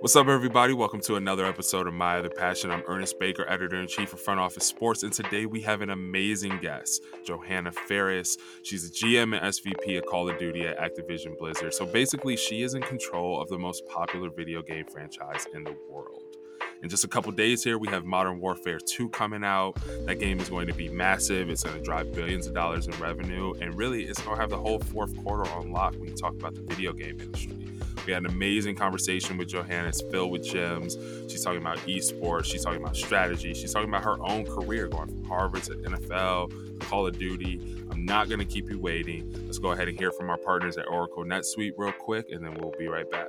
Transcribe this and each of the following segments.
What's up, everybody? Welcome to another episode of My Other Passion. I'm Ernest Baker, editor in chief of Front Office Sports, and today we have an amazing guest, Johanna Faries. She's a GM and SVP of Call of Duty at Activision Blizzard. So basically, she is in control of the most popular video game franchise in the world. In just a couple days here, we have Modern Warfare 2 coming out. That game is going to be massive. It's going to drive billions of dollars in revenue. And really, it's going to have the whole fourth quarter on lock when you talk about the video game industry. We had an amazing conversation with Johanna. filled with gems. She's talking about esports. She's talking about strategy. She's talking about her own career going from Harvard to NFL, Call of Duty. I'm not going to keep you waiting. Let's go ahead and hear from our partners at Oracle NetSuite real quick, and then we'll be right back.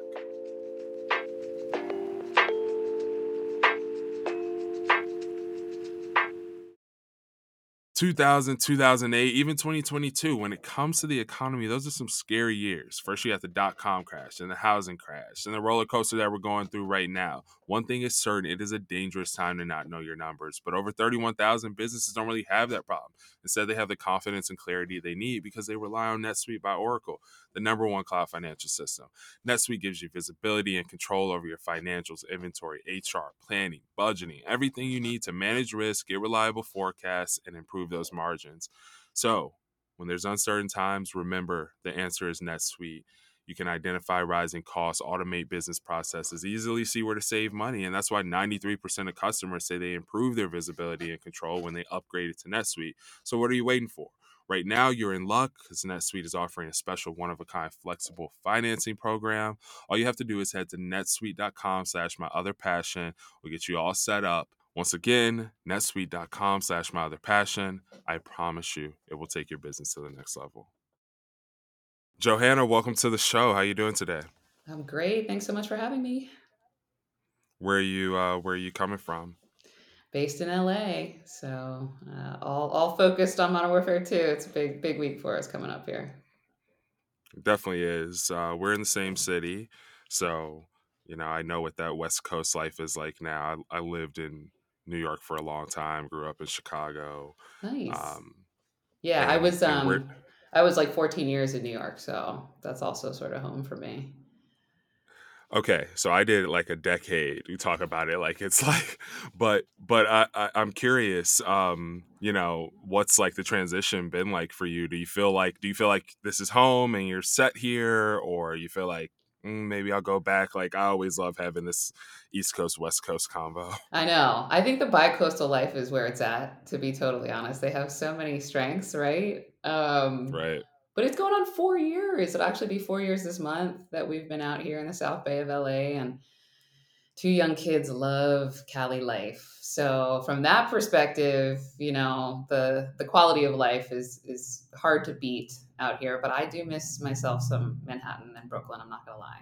2000, 2008, even 2022, when it comes to the economy, those are some scary years. First, you have the dot com crash and the housing crash and the roller coaster that we're going through right now. One thing is certain it is a dangerous time to not know your numbers, but over 31,000 businesses don't really have that problem. Instead, they have the confidence and clarity they need because they rely on NetSuite by Oracle, the number one cloud financial system. NetSuite gives you visibility and control over your financials, inventory, HR, planning, budgeting, everything you need to manage risk, get reliable forecasts, and improve those margins. So, when there's uncertain times, remember the answer is NetSuite. You can identify rising costs, automate business processes, easily see where to save money. And that's why 93% of customers say they improve their visibility and control when they upgrade it to NetSuite. So, what are you waiting for? Right now, you're in luck because NetSuite is offering a special one of a kind flexible financing program. All you have to do is head to netsuite.com slash my other passion. We'll get you all set up. Once again, netsuite.com slash my other passion. I promise you it will take your business to the next level. Johanna, welcome to the show. How are you doing today? I'm great. Thanks so much for having me. Where are you uh, where are you coming from? Based in LA. So uh, all all focused on Modern Warfare 2. It's a big big week for us coming up here. It definitely is. Uh, we're in the same city. So, you know, I know what that West Coast life is like now. I, I lived in New York for a long time. Grew up in Chicago. Nice. Um, yeah, and, I was um, I was like 14 years in New York, so that's also sort of home for me. Okay, so I did like a decade. We talk about it like it's like, but but I, I I'm curious. Um, you know, what's like the transition been like for you? Do you feel like do you feel like this is home and you're set here, or you feel like maybe I'll go back. Like I always love having this East Coast West Coast combo. I know. I think the bi-coastal life is where it's at. To be totally honest, they have so many strengths, right? Um, right. But it's going on four years. It'll actually be four years this month that we've been out here in the South Bay of LA, and two young kids love Cali life. So from that perspective, you know, the the quality of life is is hard to beat out here. But I do miss myself some Manhattan and Brooklyn. I'm not gonna lie.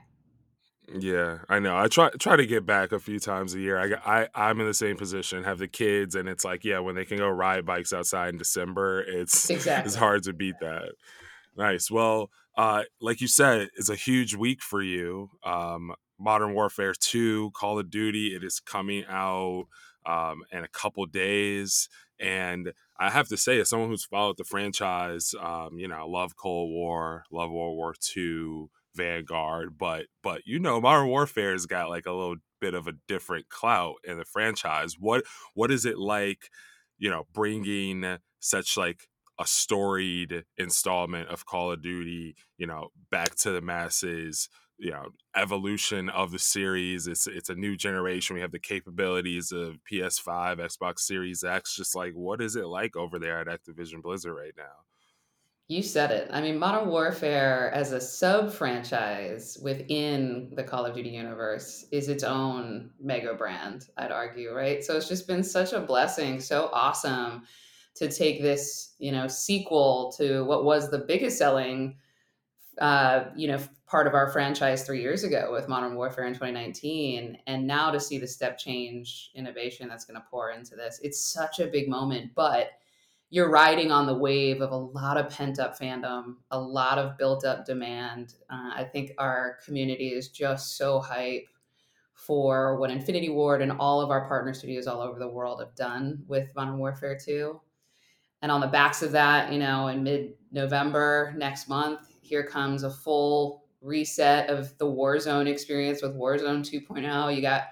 Yeah, I know. I try try to get back a few times a year. I, I I'm in the same position, have the kids, and it's like, yeah, when they can go ride bikes outside in December, it's exactly. it's hard to beat that. Nice. Well, uh, like you said, it's a huge week for you. Um, Modern Warfare 2, Call of Duty, it is coming out um, in a couple days. And I have to say, as someone who's followed the franchise, um, you know, I love Cold War, love World War II, Vanguard, but but you know, Modern Warfare has got like a little bit of a different clout in the franchise. What what is it like, you know, bringing such like a storied installment of Call of Duty, you know, back to the masses? You know evolution of the series it's it's a new generation we have the capabilities of ps5 xbox series x just like what is it like over there at activision blizzard right now? You said it. I mean modern warfare as a sub franchise within the call of duty universe is its own mega brand i'd argue right? So it's just been such a blessing so awesome to take this you know sequel to what was the biggest selling uh, you know, part of our franchise three years ago with Modern Warfare in 2019, and now to see the step change innovation that's going to pour into this, it's such a big moment. But you're riding on the wave of a lot of pent up fandom, a lot of built up demand. Uh, I think our community is just so hype for what Infinity Ward and all of our partner studios all over the world have done with Modern Warfare 2. And on the backs of that, you know, in mid November next month, here comes a full reset of the Warzone experience with Warzone 2.0. You got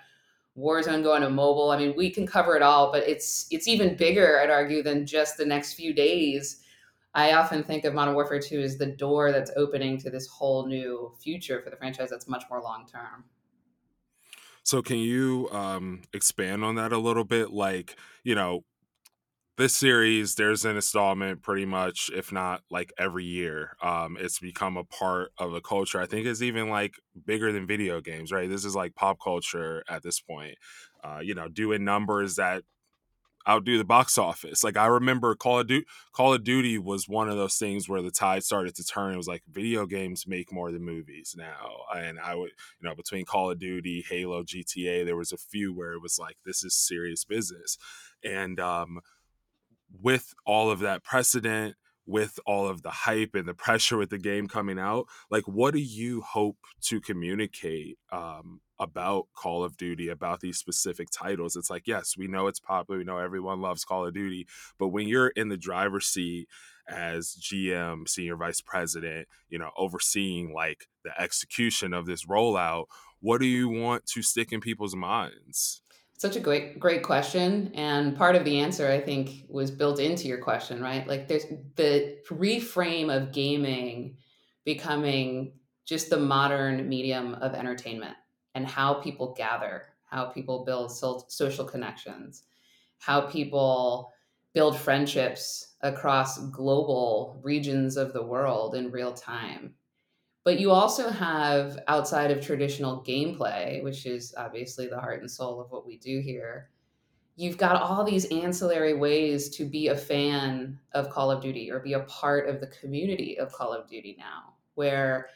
Warzone going to mobile. I mean, we can cover it all, but it's it's even bigger, I'd argue, than just the next few days. I often think of Modern Warfare 2 as the door that's opening to this whole new future for the franchise that's much more long term. So, can you um, expand on that a little bit? Like, you know, this series there's an installment pretty much if not like every year um it's become a part of a culture. I think it's even like bigger than video games right? This is like pop culture at this point uh you know doing numbers that outdo the box office. Like i remember call of duty call of duty was one of those things where the tide started to turn. It was like video games make more than movies now. And i would you know between call of duty halo gta there was a few where it was like this is serious business. And um with all of that precedent, with all of the hype and the pressure with the game coming out, like what do you hope to communicate um, about Call of Duty, about these specific titles? It's like, yes, we know it's popular, we know everyone loves Call of Duty, but when you're in the driver's seat as GM, senior vice president, you know, overseeing like the execution of this rollout, what do you want to stick in people's minds? Such a great, great question. And part of the answer, I think, was built into your question, right? Like there's the reframe of gaming becoming just the modern medium of entertainment and how people gather, how people build so- social connections, how people build friendships across global regions of the world in real time. But you also have outside of traditional gameplay, which is obviously the heart and soul of what we do here, you've got all these ancillary ways to be a fan of Call of Duty or be a part of the community of Call of Duty now, where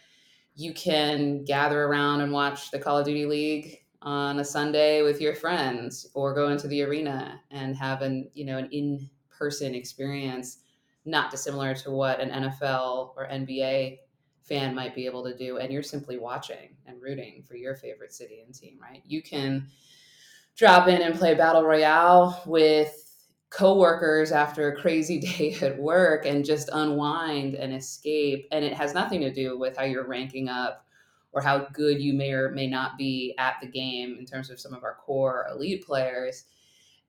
you can gather around and watch the Call of Duty League on a Sunday with your friends or go into the arena and have an, you know, an in-person experience not dissimilar to what an NFL or NBA fan might be able to do and you're simply watching and rooting for your favorite city and team right you can drop in and play battle royale with coworkers after a crazy day at work and just unwind and escape and it has nothing to do with how you're ranking up or how good you may or may not be at the game in terms of some of our core elite players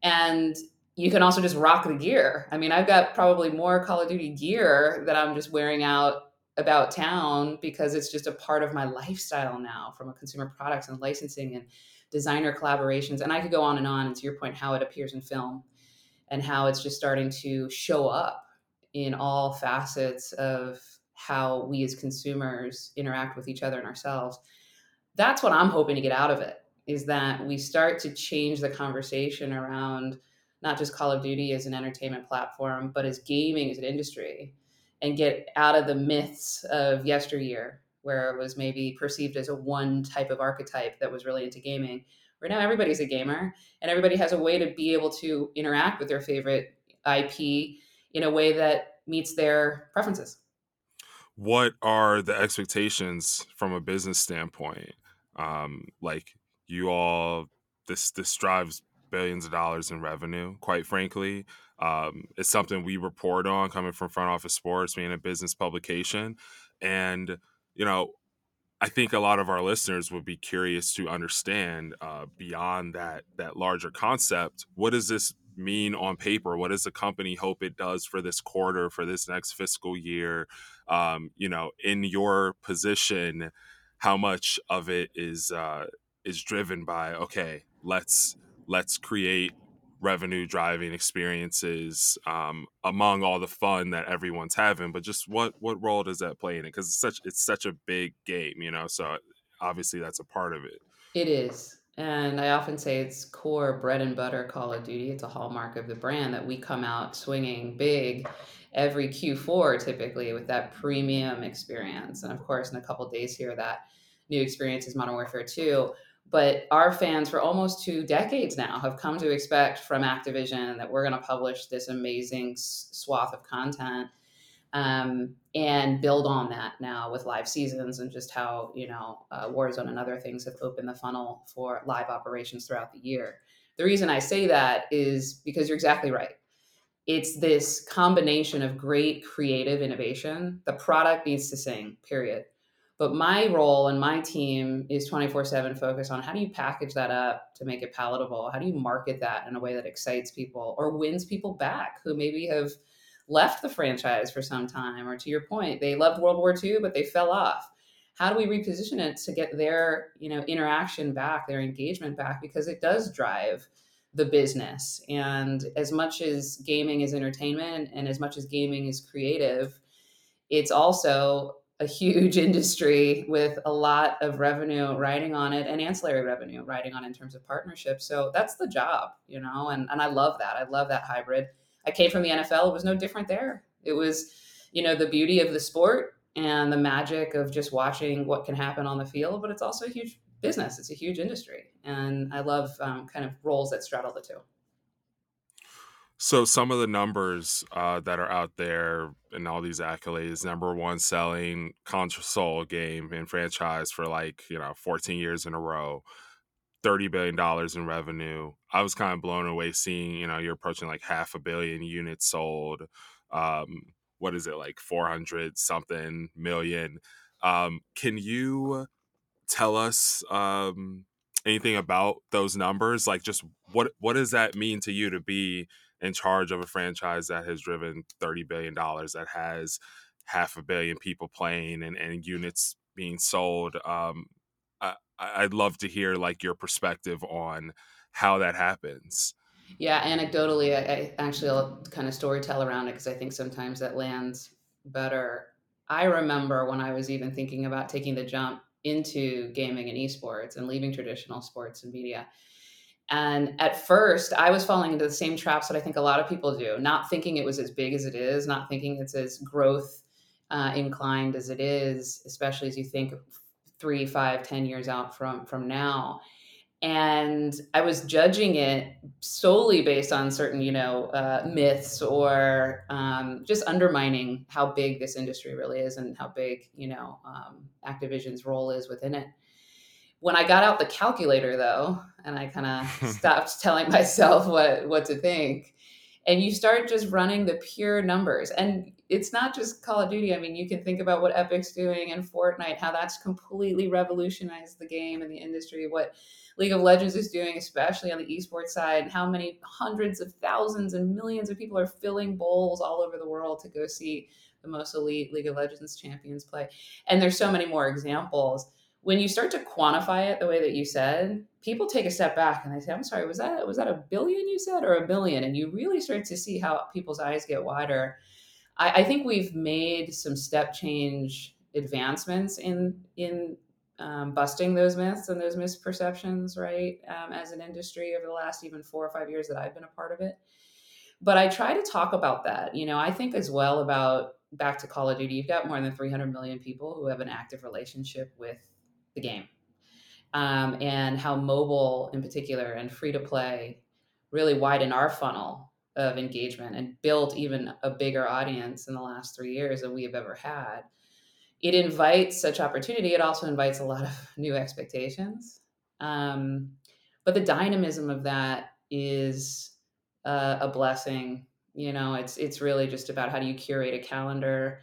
and you can also just rock the gear. I mean, I've got probably more Call of Duty gear that I'm just wearing out about town because it's just a part of my lifestyle now from a consumer products and licensing and designer collaborations. And i could go on and on and to your point how it appears in film and how it's just starting to show up in all facets of how we as consumers interact with each other and ourselves. That's what i'm hoping to get out of it is that we start to change the conversation around not just call of duty as an entertainment platform but as gaming as an industry and get out of the myths of yesteryear where it was maybe perceived as a one type of archetype that was really into gaming right now everybody's a gamer and everybody has a way to be able to interact with their favorite ip in a way that meets their preferences. What are the expectations from a business standpoint? Um, like you all this this drives billions of dollars in revenue quite frankly um, it's something we report on coming from Front Office Sports, being a business publication. And, you know, I think a lot of our listeners would be curious to understand uh, beyond that that larger concept. What does this mean on paper? What does the company hope it does for this quarter, for this next fiscal year? Um, you know, in your position, how much of it is uh, is driven by okay, let's let's create revenue driving experiences um, among all the fun that everyone's having but just what what role does that play in it? Because it's such it's such a big game you know so obviously that's a part of it. It is and i often say it's core bread and butter call of duty. It's a hallmark of the brand that we come out swinging big every q4 typically with that premium experience and of course in a couple days here that new experience is modern warfare 2 but our fans for almost two decades now have come to expect from Activision that we're going to publish this amazing swath of content um, and build on that now with live seasons and just how you know uh, Warzone and other things have opened the funnel for live operations throughout the year. The reason I say that is because you're exactly right. It's this combination of great creative innovation. The product needs to sing, period But my role and my team is 24 7 focused on how do you package that up to make it palatable? How do you market that in a way that excites people or wins people back who maybe have left the franchise for some time? Or to your point, they loved World War II, but they fell off. How do we reposition it to get their you know interaction back, their engagement back? Because it does drive the business. And as much as gaming is entertainment and as much as gaming is creative, it's also a huge industry with a lot of revenue riding on it and ancillary revenue riding on in terms of partnerships. So that's the job, you know, and, and I love that. I love that hybrid. I came from the NFL. It was no different there. It was, you know, the beauty of the sport and the magic of just watching what can happen on the field, but it's also a huge business. It's a huge industry. And I love um, kind of roles that straddle the two. So some of the numbers uh, that are out there and all these accolades, number one selling console game and franchise for like, you know, 14 years in a row, $30 billion in revenue. I was kind of blown away seeing, you know, you're approaching like half a billion units sold. Um, what is it, like 400 something million? Um, can you tell us um, anything about those numbers? Like, just what what does that mean to you to be in charge of a franchise that has driven $30 billion, that has half a billion people playing and, and units being sold. Um, I, I'd love to hear like your perspective on how that happens. Yeah, anecdotally, I, I actually I'll kind of storytell around it because I think sometimes that lands better. I remember when I was even thinking about taking the jump into gaming and esports and leaving traditional sports and media and at first, I was falling into the same traps that I think a lot of people do, not thinking it was as big as it is, not thinking it's as growth uh, inclined as it is, especially as you think three, five, ten years out from from now. And I was judging it solely based on certain, you know, uh, myths or um, just undermining how big this industry really is and how big, you know, um, Activision's role is within it. When I got out the calculator, though, and I kind of stopped telling myself what what to think, and you start just running the pure numbers, and it's not just Call of Duty. I mean, you can think about what Epic's doing and Fortnite, how that's completely revolutionized the game and the industry. What League of Legends is doing, especially on the esports side, how many hundreds of thousands and millions of people are filling bowls all over the world to go see the most elite League of Legends champions play. And there's so many more examples when you start to quantify it the way that you said, people take a step back and they say, "I'm sorry, was that was that a billion you said or a billion? And you really start to see how people's eyes get wider. I, I think we've made some step change advancements in in um, busting those myths and those misperceptions, right? Um, as an industry over the last even four or five years that I've been a part of it. But I try to talk about that. You know, I think as well about back to Call of Duty. You've got more than 300 million people who have an active relationship with the game. Um, and how mobile in particular and free to play really widen our funnel of engagement and built even a bigger audience in the last three years than we have ever had. It invites such opportunity. It also invites a lot of new expectations. Um, but the dynamism of that is uh, a blessing. You know it's it's really just about how do you curate a calendar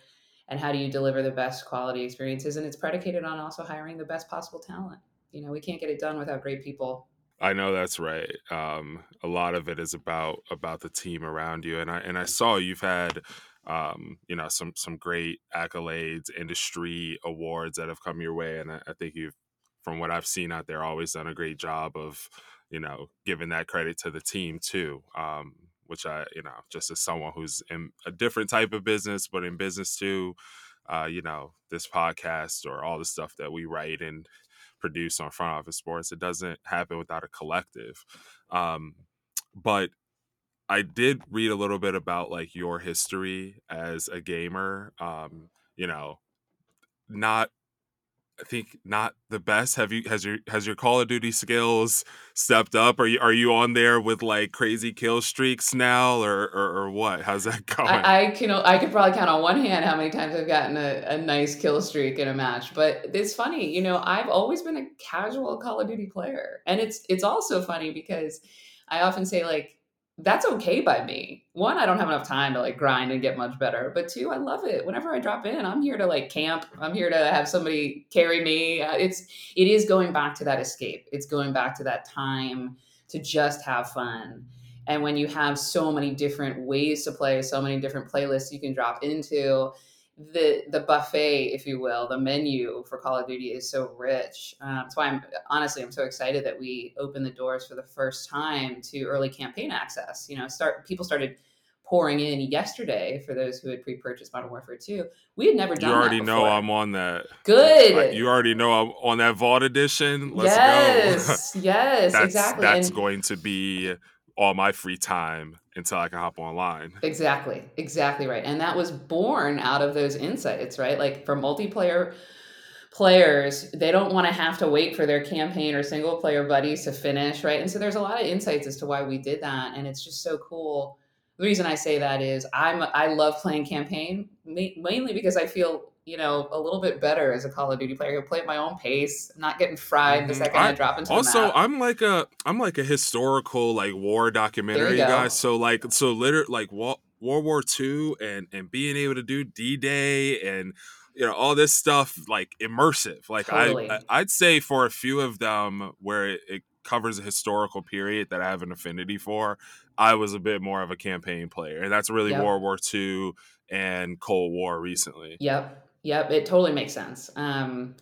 and how do you deliver the best quality experiences? And it's predicated on also hiring the best possible talent. You know we can't get it done without great people. I know that's right. Um, a lot of it is about about the team around you, and I and I saw you've had, um, you know, some some great accolades, industry awards that have come your way, and I, I think you've, from what I've seen out there, always done a great job of, you know, giving that credit to the team too. Um, which I, you know, just as someone who's in a different type of business, but in business too, uh, you know, this podcast or all the stuff that we write and produce on front office sports, it doesn't happen without a collective. Um, but I did read a little bit about like your history as a gamer. Um, you know, not I think not the best. Have you has your has your Call of Duty skills stepped up? Are you are you on there with like crazy kill streaks now, or or, or what? How's that going? I, I can I could probably count on one hand how many times I've gotten a, a nice kill streak in a match. But it's funny, you know, I've always been a casual Call of Duty player, and it's it's also funny because I often say like that's okay by me. One, I don't have enough time to like grind and get much better. But two, I love it. Whenever I drop in, I'm here to like camp. I'm here to have somebody carry me. Uh, it's it is going back to that escape. It's going back to that time to just have fun. And when you have so many different ways to play, so many different playlists you can drop into, the the buffet, if you will, the menu for Call of Duty is so rich. Um, that's why I'm honestly I'm so excited that we opened the doors for the first time to early campaign access. You know, start people started pouring in yesterday for those who had pre-purchased Modern Warfare 2. We had never done. That. You already know I'm on that. Good. you already know I'm on that Vault edition. Let's yes, go. yes, that's, exactly. That's and, going to be all my free time until I can hop online. Exactly, exactly right. And that was born out of those insights, right? Like for multiplayer players, they don't want to have to wait for their campaign or single player buddies to finish, right? And so there's a lot of insights as to why we did that. And it's just so cool. The reason I say that is I'm I love playing campaign mainly because I feel you know, a little bit better as a Call of Duty player. I play at my own pace. I'm not getting fried the mm-hmm. second I, I drop into also, the map. Also, I'm like a I'm like a historical like war documentary guy. So like so literally like World War II and and being able to do D Day and you know all this stuff like immersive. Like totally. I I'd say for a few of them where it, it covers a historical period that I have an affinity for, I was a bit more of a campaign player, and that's really yep. World War II and Cold War recently. Yep. Yep, it totally makes sense. Um,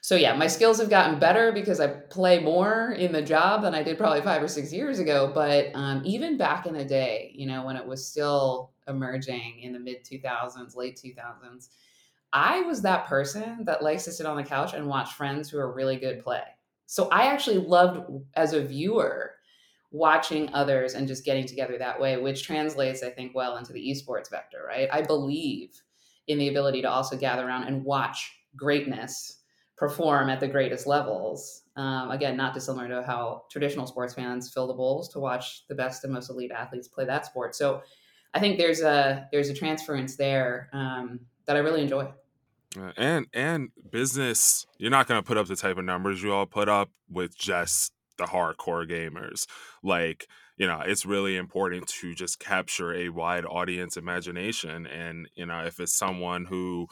so yeah, my skills have gotten better because I play more in the job than I did probably five or six years ago. But um, even back in the day, you know, when it was still emerging in the mid 2000s, late 2000s, I was that person that likes to sit on the couch and watch friends who are really good play. So I actually loved as a viewer watching others and just getting together that way, which translates, I think, well into the esports vector, right? I believe in the ability to also gather around and watch greatness perform at the greatest levels. Um, again, not dissimilar to how traditional sports fans fill the bowls to watch the best and most elite athletes play that sport. So I think there's a there's a transference there um, that I really enjoy. Uh, and and business, you're not going to put up the type of numbers you all put up with just the hardcore gamers. Like you know it's really important to just capture a wide audience imagination and you know if it's someone who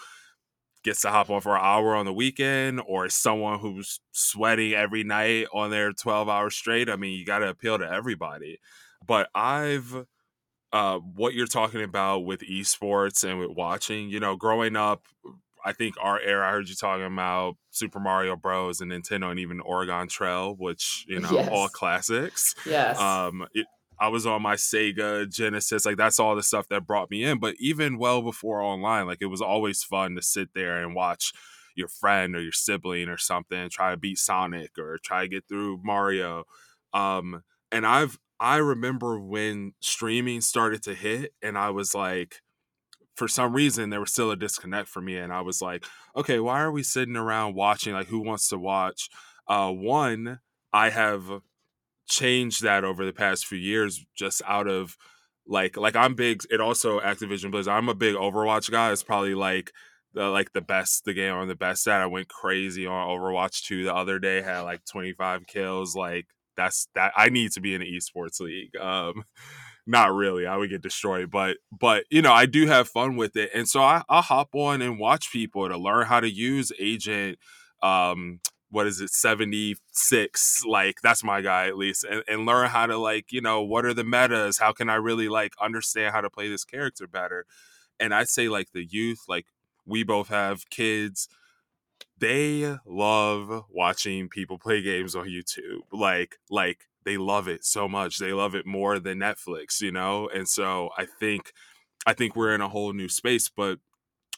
gets to hop on for an hour on the weekend or someone who's sweating every night on their 12 hours straight i mean you got to appeal to everybody. But i've uh, what you're talking about with esports and with watching you know growing up I think our era, I heard you talking about Super Mario Bros. and Nintendo and even Oregon Trail, which, you know, yes. all classics. Yes. Um, it, I was on my Sega Genesis, like that's all the stuff that brought me in. But even well before online, like it was always fun to sit there and watch your friend or your sibling or something try to beat Sonic or try to get through Mario. Um, and I've I remember when streaming started to hit, and I was like, for some reason there was still a disconnect for me and i was like okay why are we sitting around watching like who wants to watch? Uh one i have changed that over the past few years just out of like like i'm big it also activision blizzard i'm a big overwatch guy it's probably like the like the best the game on the best at i went crazy on overwatch 2 the other day had like 25 kills like that's that i need to be in an esports league um not really. I would get destroyed, but but you know, I do have fun with it, and so I, I'll hop on and watch people to learn how to use Agent. Um, what is it 76 like that's my guy at least and, and learn how to like you know what are the metas how can i really like understand how to play this character better and i'd say like the youth like we both have kids they love watching people play games on youtube like like they love it so much. They love it more than Netflix, you know? And so I think I think we're in a whole new space, but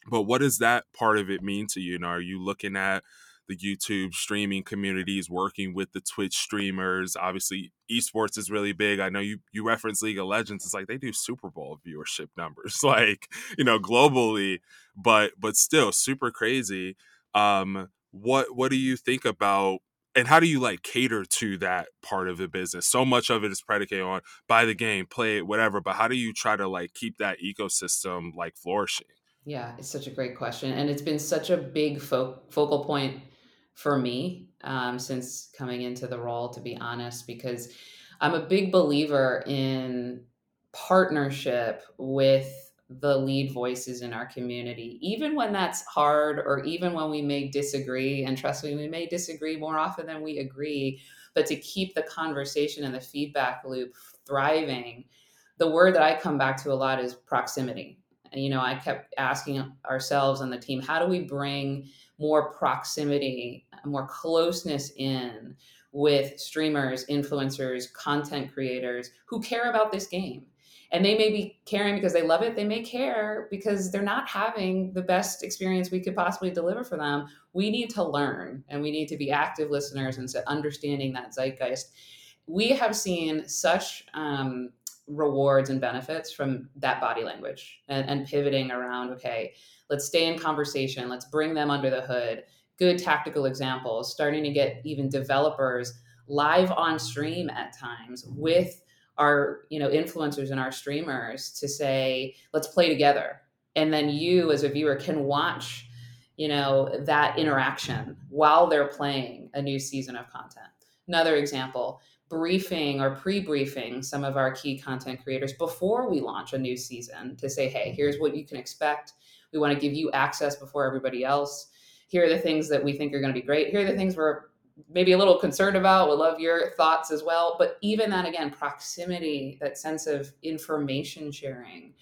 but what does that part of it mean to you? you know, are you looking at the YouTube streaming communities working with the Twitch streamers? Obviously, esports is really big. I know you you reference League of Legends. It's like they do Super Bowl viewership numbers, like, you know, globally, but but still super crazy. Um what what do you think about and how do you like cater to that part of the business? So much of it is predicated on buy the game play it whatever but how do you try to like keep that ecosystem like flourishing? Yeah it's such a great question and it's been such a big fo- focal point for me um, since coming into the role to be honest because I'm a big believer in partnership with the lead voices in our community, even when that's hard or even when we may disagree. And trust me, we may disagree more often than we agree, but to keep the conversation and the feedback loop thriving, the word that I come back to a lot is proximity. And, you know, I kept asking ourselves and the team, how do we bring more proximity, more closeness in with streamers, influencers, content creators who care about this game? And they may be caring because they love it they may care because they're not having the best experience we could possibly deliver for them. We need to learn and we need to be active listeners and understanding that zeitgeist. We have seen such um, rewards and benefits from that body language and, and pivoting around okay let's stay in conversation let's bring them under the hood. Good tactical examples starting to get even developers live on stream at times with our you know influencers and our streamers to say let's play together. And then you as a viewer can watch you know that interaction while they're playing a new season of content. Another example briefing or pre-briefing some of our key content creators before we launch a new season to say hey mm-hmm. here's what you can expect. We want to give you access before everybody else. Here are the things that we think are going to be great. Here are the things we're maybe a little concerned about. Would love your thoughts as well. But even that, again, proximity, that sense of information sharing,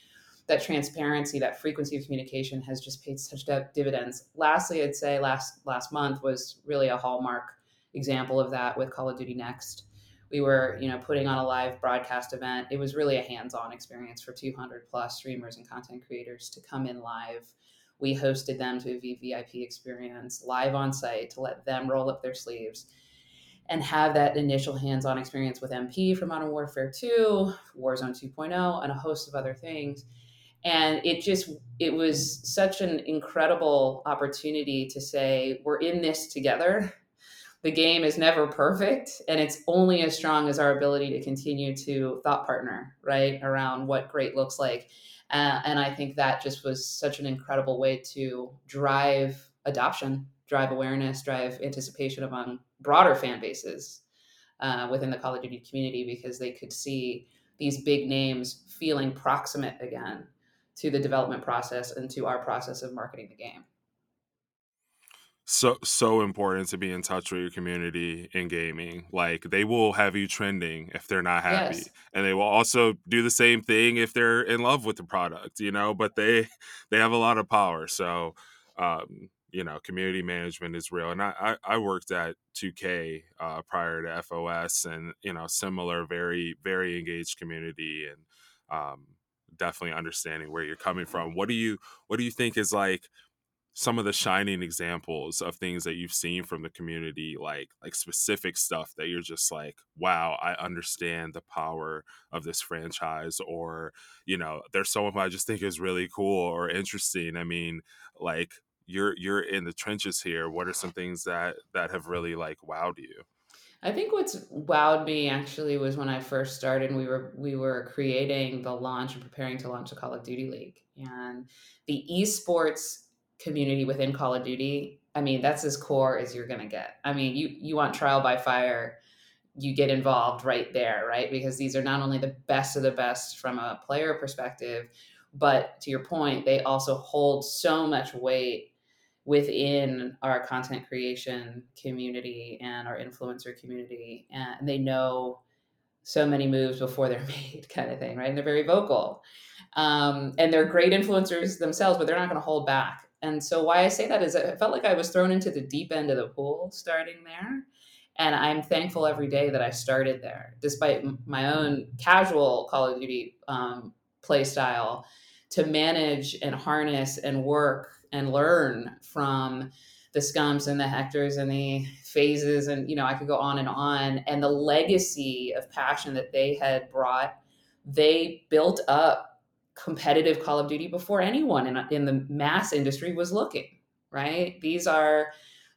that transparency, that frequency of communication has just paid such dividends. Lastly, I'd say last last month was really a hallmark example of that with Call of Duty Next. We were, you know, putting on a live broadcast event. It was really a hands-on experience for 200 plus streamers and content creators to come in live we hosted them to a VIP experience live on site to let them roll up their sleeves and have that initial hands-on experience with MP for Modern Warfare 2, Warzone 2.0, and a host of other things. And it just it was such an incredible opportunity to say we're in this together. The game is never perfect, and it's only as strong as our ability to continue to thought partner right around what great looks like uh, and I think that just was such an incredible way to drive adoption, drive awareness, drive anticipation among broader fan bases uh, within the Call of Duty community because they could see these big names feeling proximate again to the development process and to our process of marketing the game so so important to be in touch with your community in gaming like they will have you trending if they're not happy yes. and they will also do the same thing if they're in love with the product you know but they they have a lot of power so um you know community management is real and i i, I worked at 2k uh, prior to fos and you know similar very very engaged community and um definitely understanding where you're coming from what do you what do you think is like some of the shining examples of things that you've seen from the community like like specific stuff that you're just like wow i understand the power of this franchise or you know there's someone who i just think is really cool or interesting. I mean like you're you're in the trenches here. What are some things that that have really like wowed you? I think what's wowed me actually was when I first started. We were we were creating the launch and preparing to launch the Call of Duty League, and the esports community within Call of Duty, I mean, that's as core as you're going to get. I mean, you you want trial by fire, you get involved right there, right? Because these are not only the best of the best from a player perspective, but to your point, they also hold so much weight within our content creation community and our influencer community and they know so many moves before they're made kind of thing right and they're very vocal um, and they're great influencers themselves but they're not going to hold back and so why I say that is I felt like I was thrown into the deep end of the pool starting there. And I'm thankful every day that I started there, despite my own casual Call of Duty um, play style, to manage and harness and work and learn from the Scumps and the hectors and the phases and you know i could go on and on and the legacy of passion that they had brought they built up competitive Call of Duty before anyone in, in the mass industry was looking, right? These are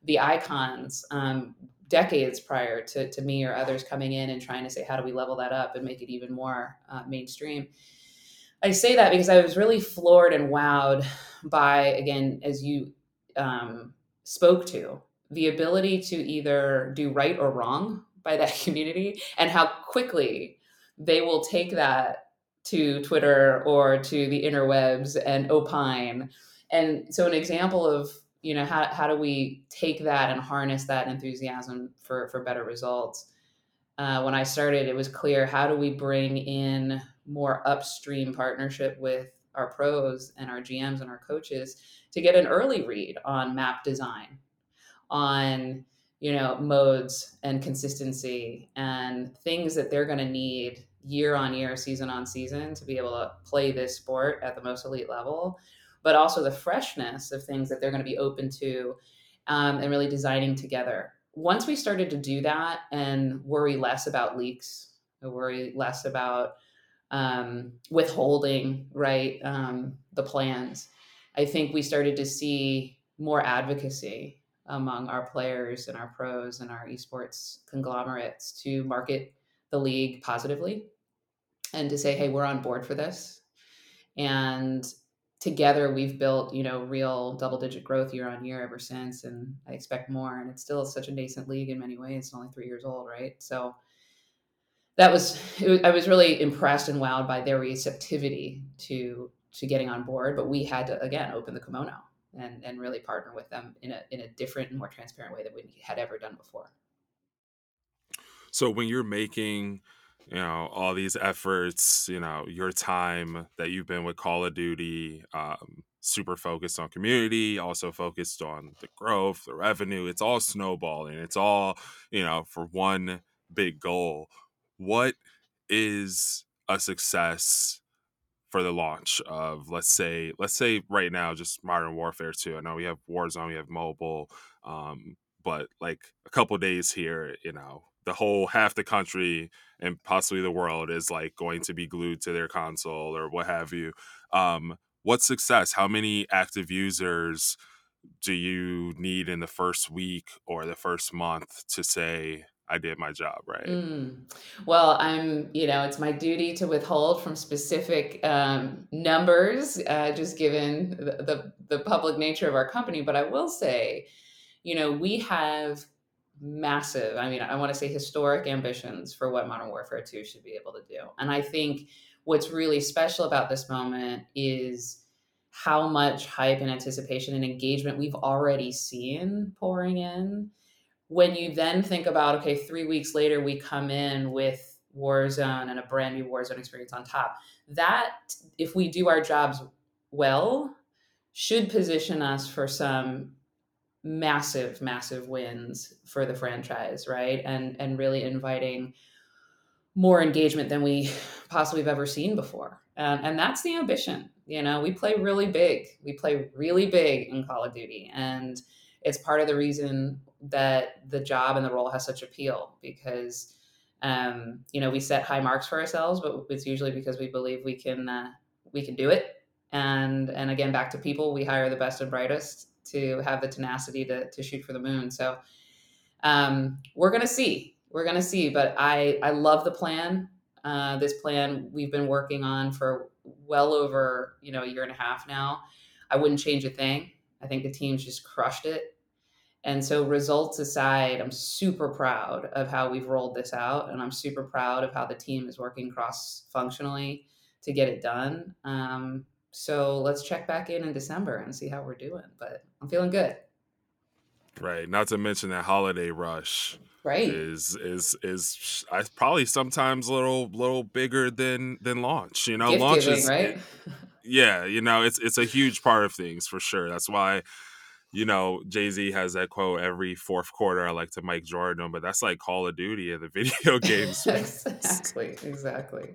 the icons um, decades prior to, to me or others coming in and trying to say, how do we level that up and make it even more uh, mainstream? I say that because I was really floored and wowed by, again, as you um, spoke to, the ability to either do right or wrong by that community and how quickly they will take that to Twitter or to the interwebs and opine. And so, an example of you know how, how do we take that and harness that enthusiasm for for better results uh, when i started it was clear how do we bring in more upstream partnership with our pros and our gms and our coaches to get an early read on map design on you know modes and consistency and things that they're going to need year on year season on season to be able to play this sport at the most elite level but also the freshness of things that they're going to be open to um, and really designing together. Once we started to do that and worry less about leaks, worry less about um, withholding, right, um, the plans, I think we started to see more advocacy among our players and our pros and our esports conglomerates to market the league positively and to say, hey, we're on board for this. And together we've built you know real double digit growth year on year ever since and i expect more and it's still such a nascent league in many ways. It's only three years old right? So that was, was i was really impressed and wowed by their receptivity to to getting on board but we had to again open the kimono and and really partner with them in a in a different and more transparent way than we had ever done before. So when you're making you know all these efforts you know your time that you've been with call of duty um, super focused on community also focused on the growth the revenue it's all snowballing it's all you know for one big goal. What is a success for the launch of let's say let's say right now just modern warfare 2 i know we have warzone we have mobile um, but like a couple days here you know the whole half the country and possibly the world is like going to be glued to their console or what have you. Um, what success? How many active users do you need in the first week or the first month to say I did my job right? Mm. Well, I'm, you know, it's my duty to withhold from specific um, numbers, uh, just given the, the the public nature of our company. But I will say, you know, we have massive, I mean, I want to say historic ambitions for what Modern Warfare 2 should be able to do. And I think what's really special about this moment is how much hype and anticipation and engagement we've already seen pouring in. When you then think about, okay, three weeks later, we come in with Warzone and a brand new Warzone experience on top. That, if we do our jobs well, should position us for some massive massive wins for the franchise right? And and really inviting more engagement than we possibly have ever seen before. And, and that's the ambition you know? We play really big. We play really big in call of duty. And it's part of the reason that the job and the role has such appeal because um, you know we set high marks for ourselves but it's usually because we believe we can uh, we can do it. And and again back to people we hire the best and brightest to have the tenacity to, to shoot for the moon. So um, we're to see. We're to see. But I, I love the plan. Uh, this plan we've been working on for well over you know a year and a half now. I wouldn't change a thing. I think the team's just crushed it. And so, results aside, I'm super proud of how we've rolled this out, and I'm super proud of how the team is working cross functionally to get it done. Um, so let's check back in in December and see how we're doing. But I'm feeling good. Right. Not to mention that holiday rush. Right. Is is is I probably sometimes a little little bigger than than launch. You know, Gift launch giving, is right. yeah. You know, it's it's a huge part of things for sure. That's why. You know, Jay Z has that quote every fourth quarter. I like to Mike Jordan, but that's like Call of Duty in the video games. exactly. Exactly.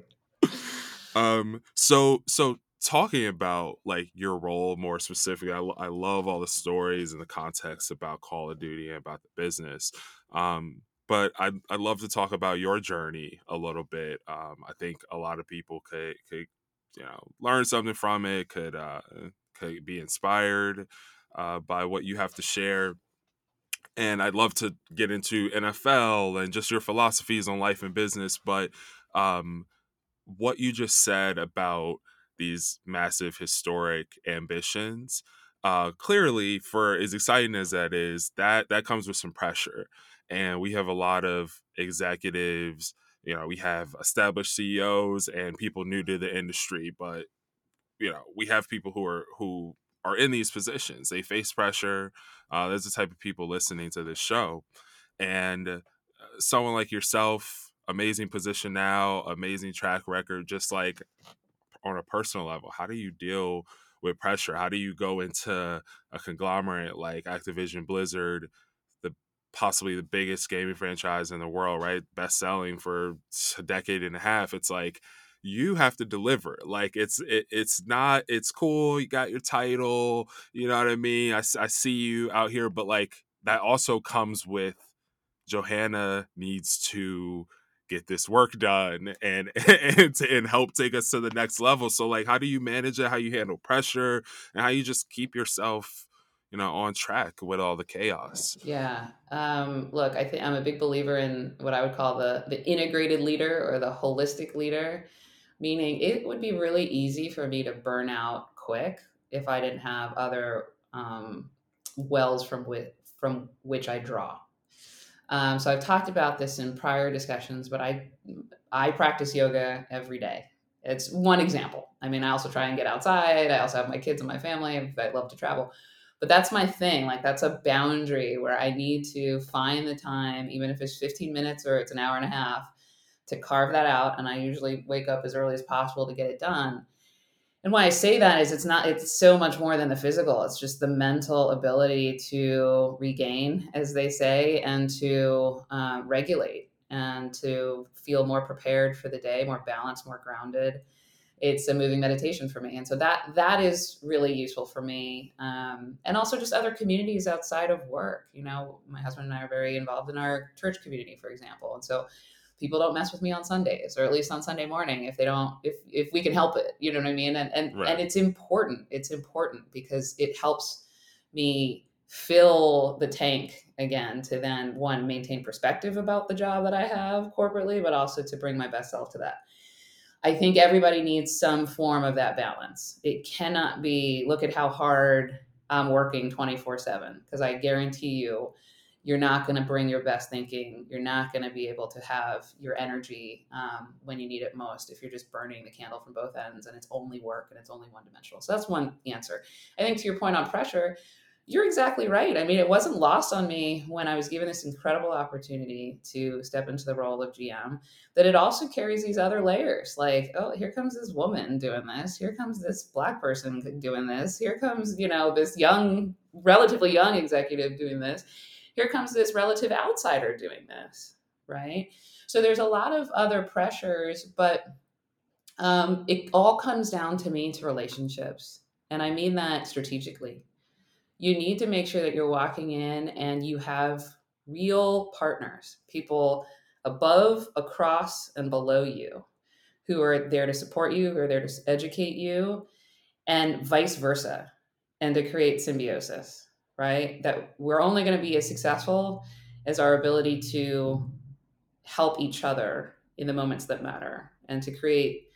um. So so talking about like your role more specifically, I, I love all the stories and the context about Call of Duty and about the business. Um, but I'd, I'd love to talk about your journey a little bit. Um, I think a lot of people could could you know learn something from it, could uh, could be inspired uh, by what you have to share. And I'd love to get into NFL and just your philosophies on life and business. But um, what you just said about these massive historic ambitions uh clearly for as exciting as that is that that comes with some pressure and we have a lot of executives you know we have established ceos and people new to the industry but you know we have people who are who are in these positions. They face pressure uh, there's the type of people listening to this show and uh, someone like yourself amazing position now amazing track record just like on a personal level how do you deal with pressure? How do you go into a conglomerate like activision blizzard the possibly the biggest gaming franchise in the world right? Best selling for a decade and a half. It's like you have to deliver like it's it, it's not it's cool you got your title you know what i mean? I, I see you out here but like that also comes with johanna needs to get this work done and and, and help take us to the next level. So like how do you manage it? How you handle pressure? And how you just keep yourself you know on track with all the chaos? Yeah um, look i think i'm a big believer in what i would call the the integrated leader or the holistic leader meaning it would be really easy for me to burn out quick if i didn't have other um, wells from which from which i draw um, so I've talked about this in prior discussions, but I I practice yoga every day. It's one example. I mean, I also try and get outside. I also have my kids and my family. I love to travel, but that's my thing. Like that's a boundary where I need to find the time, even if it's 15 minutes or it's an hour and a half, to carve that out. And I usually wake up as early as possible to get it done and why I say that is it's not it's so much more than the physical. It's just the mental ability to regain, as they say, and to uh, regulate and to feel more prepared for the day, more balanced, more grounded. It's a moving meditation for me, and so that that is really useful for me. Um, and also just other communities outside of work. You know, my husband and I are very involved in our church community, for example, and so people don't mess with me on Sundays or at least on Sunday morning if they don't if if we can help it you know what I mean? And and right. and it's important it's important because it helps me fill the tank again to then one maintain perspective about the job that I have corporately but also to bring my best self to that. I think everybody needs some form of that balance. It cannot be look at how hard I'm working 24 7 because I guarantee you you're not going to bring your best thinking. You're not going to be able to have your energy um, when you need it most if you're just burning the candle from both ends and it's only work and it's only one dimensional. So that's one answer. I think to your point on pressure, you're exactly right. I mean, it wasn't lost on me when I was given this incredible opportunity to step into the role of GM that it also carries these other layers. Like, oh, here comes this woman doing this. Here comes this black person doing this. Here comes, you know, this young, relatively young executive doing this here comes this relative outsider doing this, right? So there's a lot of other pressures, but um, it all comes down to me to relationships. And I mean that strategically. You need to make sure that you're walking in and you have real partners, people above, across, and below you who are there to support you, who are there to educate you, and vice versa, and to create symbiosis right? That we're only going to be as successful as our ability to help each other in the moments that matter and to create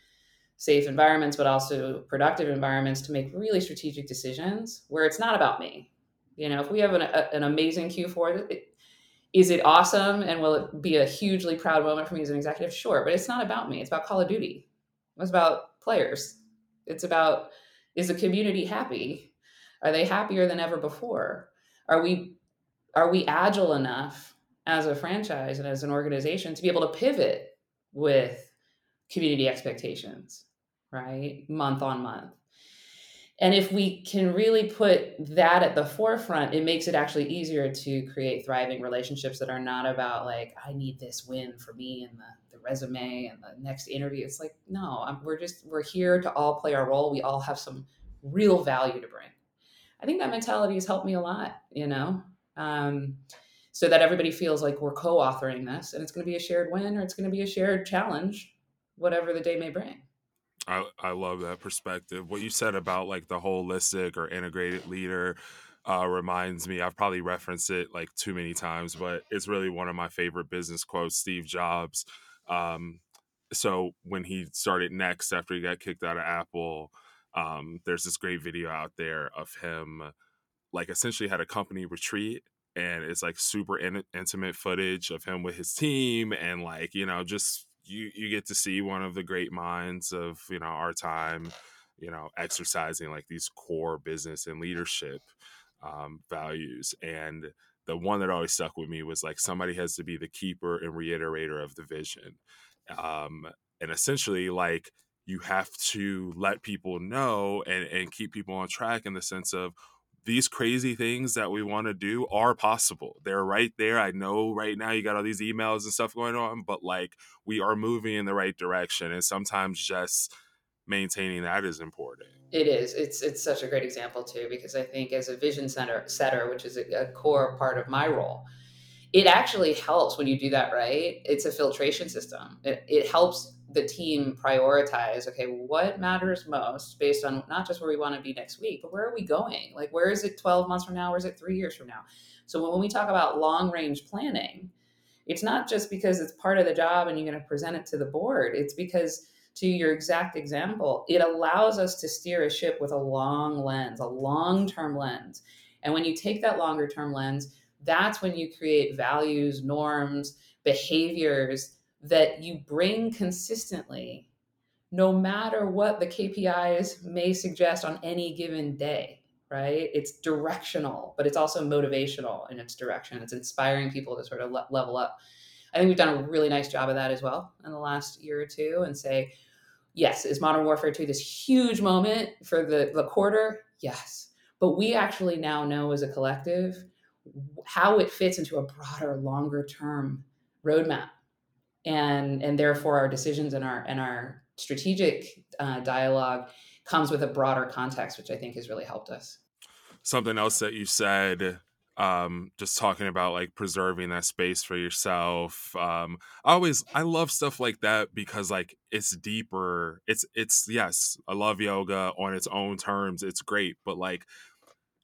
safe environments, but also productive environments to make really strategic decisions where it's not about me. You know, if we have an, a, an amazing Q4, it, is it awesome and will it be a hugely proud moment for me as an executive? Sure, but it's not about me. It's about Call of Duty. It's about players. It's about is the community happy are they happier than ever before? Are we are we agile enough as a franchise and as an organization to be able to pivot with community expectations, right? Month on month. And if we can really put that at the forefront, it makes it actually easier to create thriving relationships that are not about like, I need this win for me and the, the resume and the next interview. It's like, no, I'm, we're just, we're here to all play our role. We all have some real value to bring. I think that mentality has helped me a lot, you know, um, so that everybody feels like we're co authoring this and it's going to be a shared win or it's going to be a shared challenge, whatever the day may bring. I, I love that perspective. What you said about like the holistic or integrated leader uh, reminds me, I've probably referenced it like too many times, but it's really one of my favorite business quotes, Steve Jobs. Um, so when he started next after he got kicked out of Apple, um, there's this great video out there of him like essentially had a company retreat and it's like super in- intimate footage of him with his team and like you know just you you get to see one of the great minds of you know our time you know exercising like these core business and leadership um, values. And the one that always stuck with me was like somebody has to be the keeper and reiterator of the vision. Um, and essentially like you have to let people know and, and keep people on track in the sense of these crazy things that we want to do are possible. They're right there. I know right now you got all these emails and stuff going on, but like we are moving in the right direction. And sometimes just maintaining that is important. It is. It's it's such a great example too, because I think as a vision center setter, which is a, a core part of my role, it actually helps when you do that right. It's a filtration system. It, it helps the team prioritize okay what matters most based on not just where we want to be next week but where are we going? Like where is it 12 months from now? Where is it three years from now? So when we talk about long range planning it's not just because it's part of the job and you're going to present it to the board. It's because to your exact example it allows us to steer a ship with a long lens a long term lens. And when you take that longer term lens that's when you create values norms behaviors that you bring consistently no matter what the KPIs may suggest on any given day, right? It's directional, but it's also motivational in its direction. It's inspiring people to sort of le- level up. I think we've done a really nice job of that as well in the last year or two and say, yes, is Modern Warfare 2 this huge moment for the, the quarter? Yes. But we actually now know as a collective how it fits into a broader, longer term roadmap. And and therefore our decisions and our and our strategic uh, dialogue comes with a broader context, which I think has really helped us. Something else that you said um just talking about like preserving that space for yourself um i always i love stuff like that because like it's deeper. It's it's yes i love yoga on its own terms. It's great. But like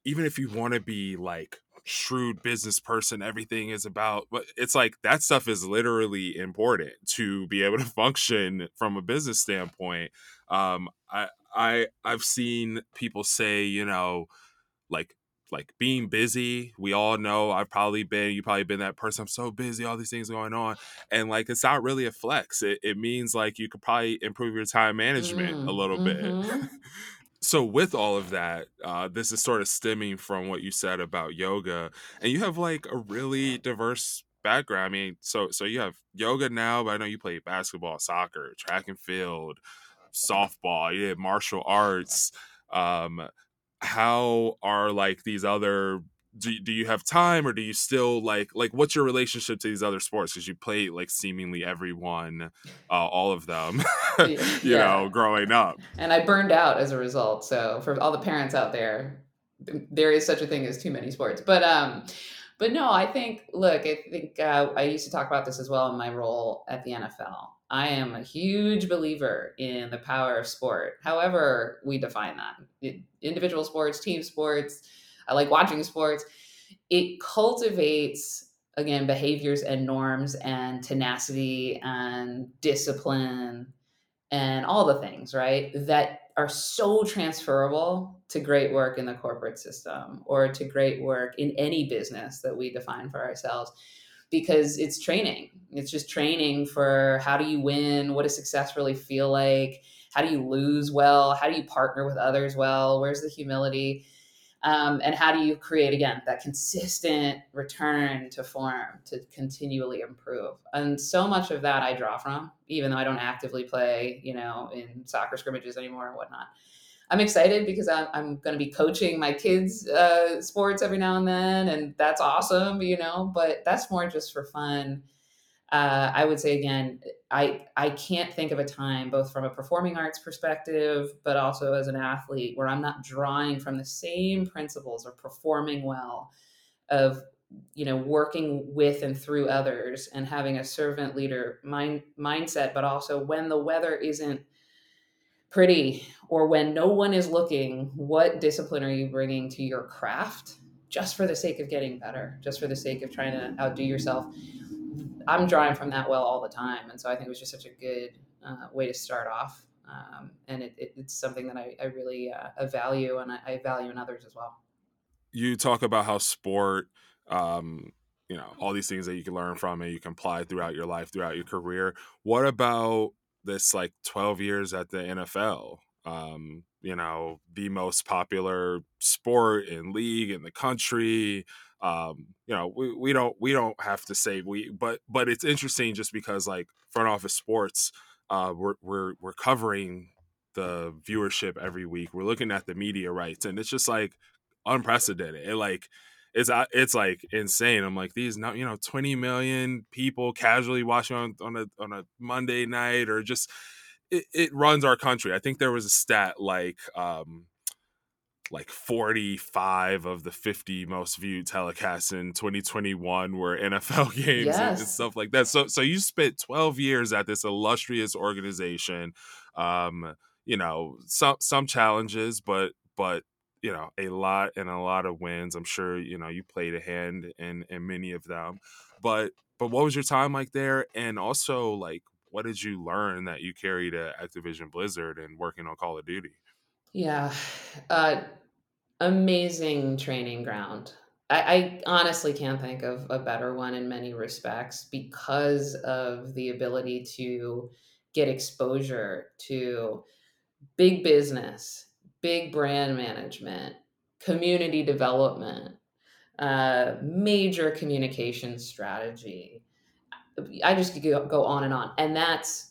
even if you want to be like shrewd business person everything is about but it's like that stuff is literally important to be able to function from a business standpoint um i i i've seen people say you know like like being busy we all know i've probably been you probably been that person i'm so busy all these things going on and like it's not really a flex it, it means like you could probably improve your time management mm, a little mm-hmm. bit so with all of that uh, this is sort of stemming from what you said about yoga and you have like a really diverse background. I mean so so you have yoga now but i know you play basketball soccer track and field softball you did martial arts. Um how are like these other do, do you have time or do you still like like what's your relationship to these other sports? Because you play like seemingly everyone uh, all of them you yeah. know growing up. And i burned out as a result so for all the parents out there there is such a thing as too many sports. But um but no i think look i think uh, i used to talk about this as well in my role at the nfl i am a huge believer in the power of sport. However we define that. Individual sports team sports I like watching sports. It cultivates again behaviors and norms and tenacity and discipline and all the things, right? That are so transferable to great work in the corporate system or to great work in any business that we define for ourselves because it's training. It's just training for how do you win? What does success really feel like? How do you lose well? How do you partner with others well? Where's the humility? Um, and how do you create again that consistent return to form to continually improve? And so much of that i draw from even though i don't actively play you know in soccer scrimmages anymore and whatnot. I'm excited because i'm, I'm going to be coaching my kids uh, sports every now and then and that's awesome you know but that's more just for fun uh, I would say again, I I can't think of a time, both from a performing arts perspective, but also as an athlete, where I'm not drawing from the same principles of performing well, of you know working with and through others, and having a servant leader mind mindset, but also when the weather isn't pretty or when no one is looking, what discipline are you bringing to your craft? Just for the sake of getting better, just for the sake of trying to outdo yourself I'm drawing from that well all the time, and so I think it was just such a good uh, way to start off. Um, and it, it, it's something that I, I really uh, value, and I, I, value in others as well. You talk about how sport um, you know, all these things that you can learn from and you can apply throughout your life, throughout your career. What about this like 12 years at the NFL? Um, you know, the most popular sport and league in the country. Um, you know, we, we don't we don't have to say we, but but it's interesting just because like front office sports, uh, we're we're we're covering the viewership every week. We're looking at the media rights, and it's just like unprecedented. It like it's uh, it's like insane. I'm like these now you know 20 million people casually watching on on a on a Monday night or just it, it runs our country. I think there was a stat like um like 45 of the 50 most viewed telecasts in 2021 were NFL games yes. and, and, stuff like that. So so you spent 12 years at this illustrious organization. Um, you know, some some challenges, but but you know, a lot and a lot of wins. I'm sure, you know, you played a hand in in many of them. But but what was your time like there? And also like what did you learn that you carried at Activision Blizzard and working on Call of Duty? Yeah. Uh, amazing training ground. I, I, honestly can't think of a better one in many respects because of the ability to get exposure to big business, big brand management, community development, uh, major communication strategy, I just could go, on and on. And that's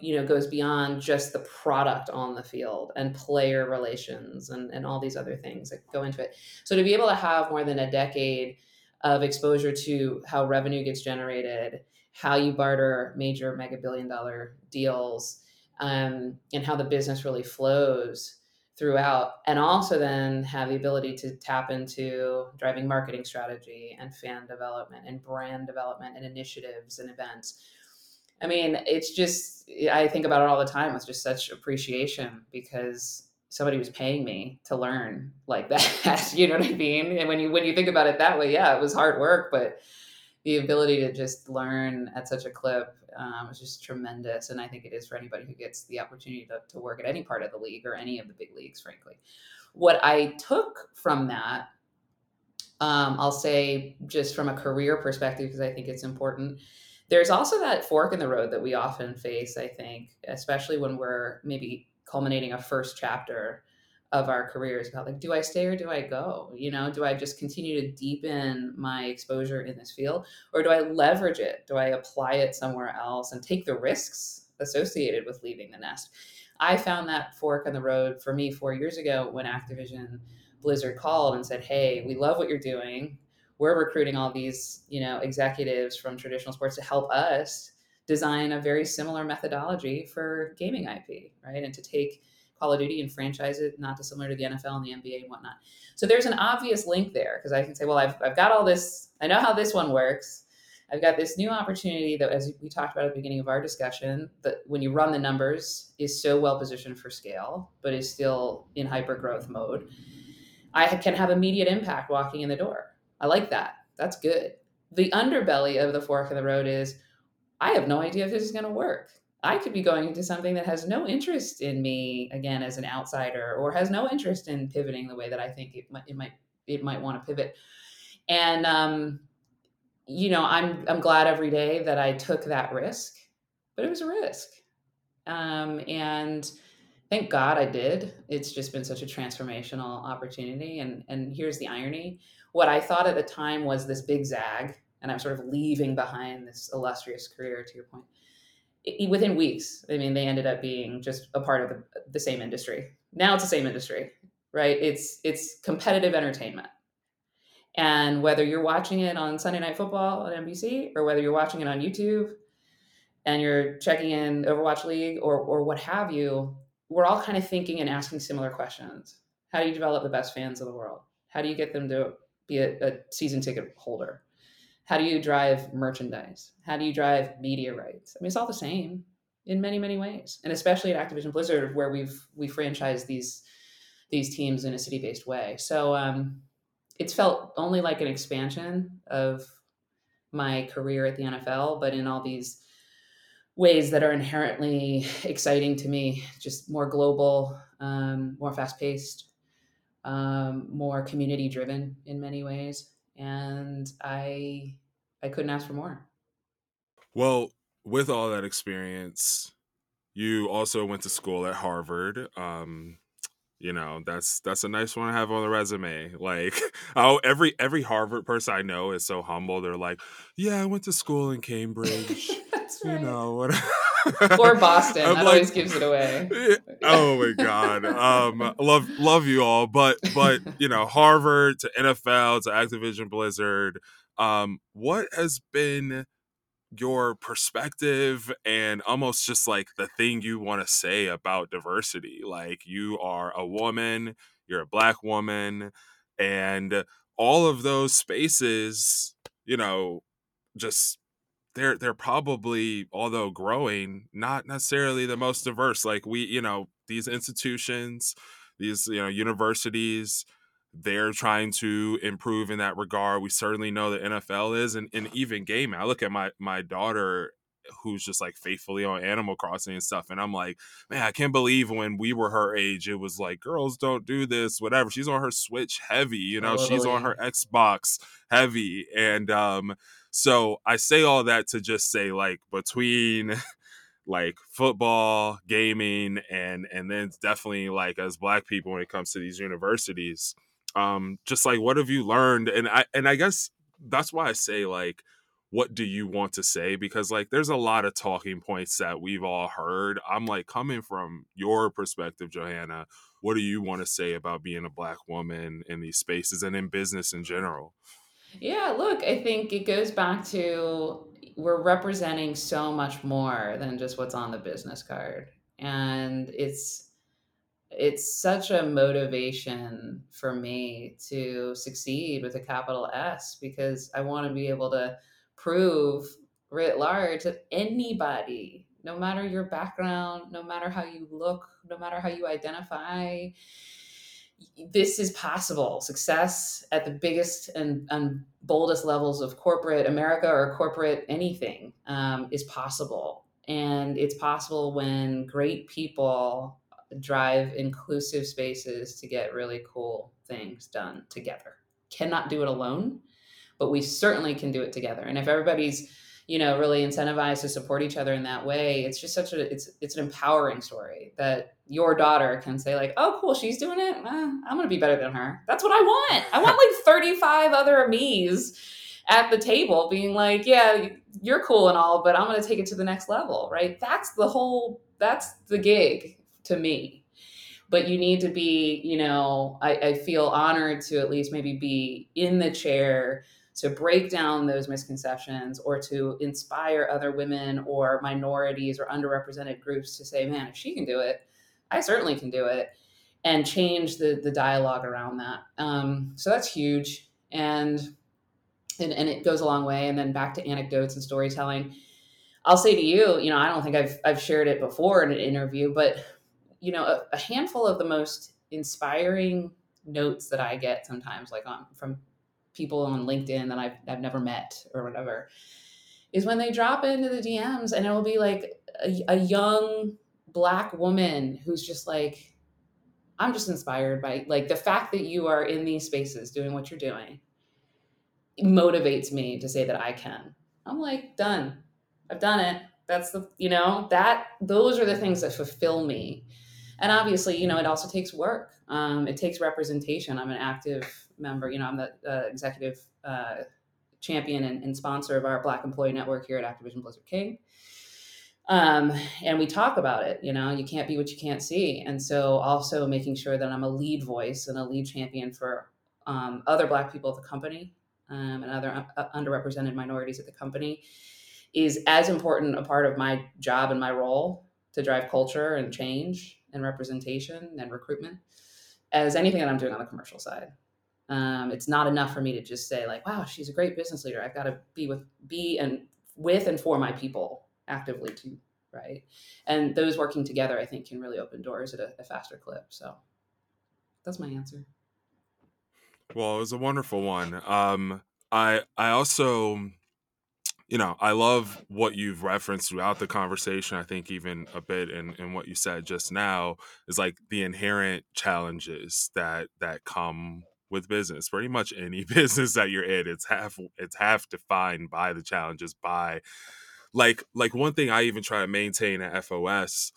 you know goes beyond just the product on the field and player relations and, and all these other things that go into it. So to be able to have more than a decade of exposure to how revenue gets generated how you barter major mega billion dollar deals um, and how the business really flows throughout and also then have the ability to tap into driving marketing strategy and fan development and brand development and initiatives and events i mean it's just i think about it all the time with just such appreciation because somebody was paying me to learn like that you know what i mean and when you when you think about it that way yeah it was hard work but the ability to just learn at such a clip um, is just tremendous. And I think it is for anybody who gets the opportunity to, to work at any part of the league or any of the big leagues, frankly. What I took from that, um, I'll say just from a career perspective, because I think it's important. There's also that fork in the road that we often face, I think, especially when we're maybe culminating a first chapter of our careers about like do i stay or do i go? You know do i just continue to deepen my exposure in this field or do i leverage it? Do i apply it somewhere else and take the risks associated with leaving the nest? I found that fork in the road for me four years ago when activision blizzard called and said hey we love what you're doing we're recruiting all these you know executives from traditional sports to help us design a very similar methodology for gaming ip right and to take Call of Duty and franchise it not dissimilar to the NFL and the NBA and whatnot. So there's an obvious link there because I can say, well, I've, I've got all this, I know how this one works. I've got this new opportunity that, as we talked about at the beginning of our discussion, that when you run the numbers is so well positioned for scale, but is still in hyper growth mode. I can have immediate impact walking in the door. I like that. That's good. The underbelly of the fork in the road is I have no idea if this is going to work. I could be going into something that has no interest in me again as an outsider, or has no interest in pivoting the way that I think it might it might it might want to pivot. And um, you know, I'm I'm glad every day that I took that risk, but it was a risk. Um, and thank God I did. It's just been such a transformational opportunity. And and here's the irony: what I thought at the time was this big zag, and I'm sort of leaving behind this illustrious career. To your point within weeks, I mean, they ended up being just a part of the, the same industry. Now it's the same industry, right? It's it's competitive entertainment. And whether you're watching it on Sunday Night Football on NBC or whether you're watching it on YouTube and you're checking in Overwatch League or or what have you, we're all kind of thinking and asking similar questions. How do you develop the best fans of the world? How do you get them to be a, a season ticket holder? How do you drive merchandise? How do you drive media rights? I mean, it's all the same in many, many ways, and especially at Activision Blizzard, where we've we franchise these these teams in a city based way. So um, it's felt only like an expansion of my career at the NFL, but in all these ways that are inherently exciting to me, just more global, um, more fast paced, um, more community driven in many ways and I I couldn't ask for more. Well, with all that experience, you also went to school at Harvard. Um, you know, that's that's a nice one to have on the resume. Like, oh, every every Harvard person I know is so humble. They're like, "Yeah, I went to school in Cambridge." You right. know what? Or Boston. I'm that always gives it away. Oh my god. Um love love you all, but but you know, Harvard to NFL to Activision Blizzard, um what has been your perspective and almost just like the thing you want to say about diversity? Like you are a woman, you're a black woman, and all of those spaces, you know, just they're they're probably although growing not necessarily the most diverse like we you know these institutions these you know universities they're trying to improve in that regard. We certainly know the nfl is and, and even gaming. I look at my my daughter who's just like faithfully on animal crossing and stuff and i'm like man i can't believe when we were her age it was like girls don't do this whatever. She's on her switch heavy you know? She's on her xbox heavy and um so I say all that to just say like between like football, gaming, and and then definitely like as black people when it comes to these universities, um, just like what have you learned? And I and I guess that's why I say like what do you want to say? Because like there's a lot of talking points that we've all heard. I'm like coming from your perspective johanna what do you want to say about being a black woman in these spaces and in business in general Yeah, look, I think it goes back to we're representing so much more than just what's on the business card. And it's it's such a motivation for me to succeed with a capital S because I want to be able to prove writ large that anybody, no matter your background, no matter how you look, no matter how you identify, this is possible. Success at the biggest and, and boldest levels of corporate America or corporate anything um, is possible. And it's possible when great people drive inclusive spaces to get really cool things done together. Cannot do it alone, but we certainly can do it together. And if everybody's you know really incentivized to support each other in that way. It's just such a it's it's an empowering story that your daughter can say like oh cool she's doing it. Eh, i'm gonna be better than her. That's what i want. I want like 35 other me's at the table being like yeah you're cool and all but i'm gonna take it to the next level right? That's the whole that's the gig to me. But you need to be you know I, I feel honored to at least maybe be in the chair to break down those misconceptions or to inspire other women or minorities or underrepresented groups to say, man, if she can do it, I certainly can do it, and change the the dialogue around that. Um, so that's huge, and, and and it goes a long way. And then back to anecdotes and storytelling. I'll say to you, you know, I don't think I've I've shared it before in an interview, but you know, a, a handful of the most inspiring notes that I get sometimes, like on from people on LinkedIn that I've, I've never met or whatever, is when they drop into the DMs and it'll be like a, a young black woman who's just like, I'm just inspired by like the fact that you are in these spaces doing what you're doing motivates me to say that I can. I'm like, done. I've done it. That's the, you know, that, those are the things that fulfill me. And obviously, you know, it also takes work. Um, it takes representation. I'm an active member, you know, I'm the uh, executive uh, champion and, and, sponsor of our Black Employee Network here at Activision Blizzard King. Um, and we talk about it, you know, you can't be what you can't see. And so also making sure that I'm a lead voice and a lead champion for um, other Black people at the company um, and other uh, underrepresented minorities at the company is as important a part of my job and my role to drive culture and change and representation and recruitment as anything that I'm doing on the commercial side. Um, it's not enough for me to just say like, "Wow, she's a great business leader." I've got to be with, be and with and for my people actively too, right? And those working together, I think, can really open doors at a, a faster clip. So that's my answer. Well, it was a wonderful one. Um, I I also, you know, I love what you've referenced throughout the conversation. I think even a bit in, in what you said just now is like the inherent challenges that that come with business pretty much any business that you're in it's half it's half defined by the challenges by like like one thing i even try to maintain at fos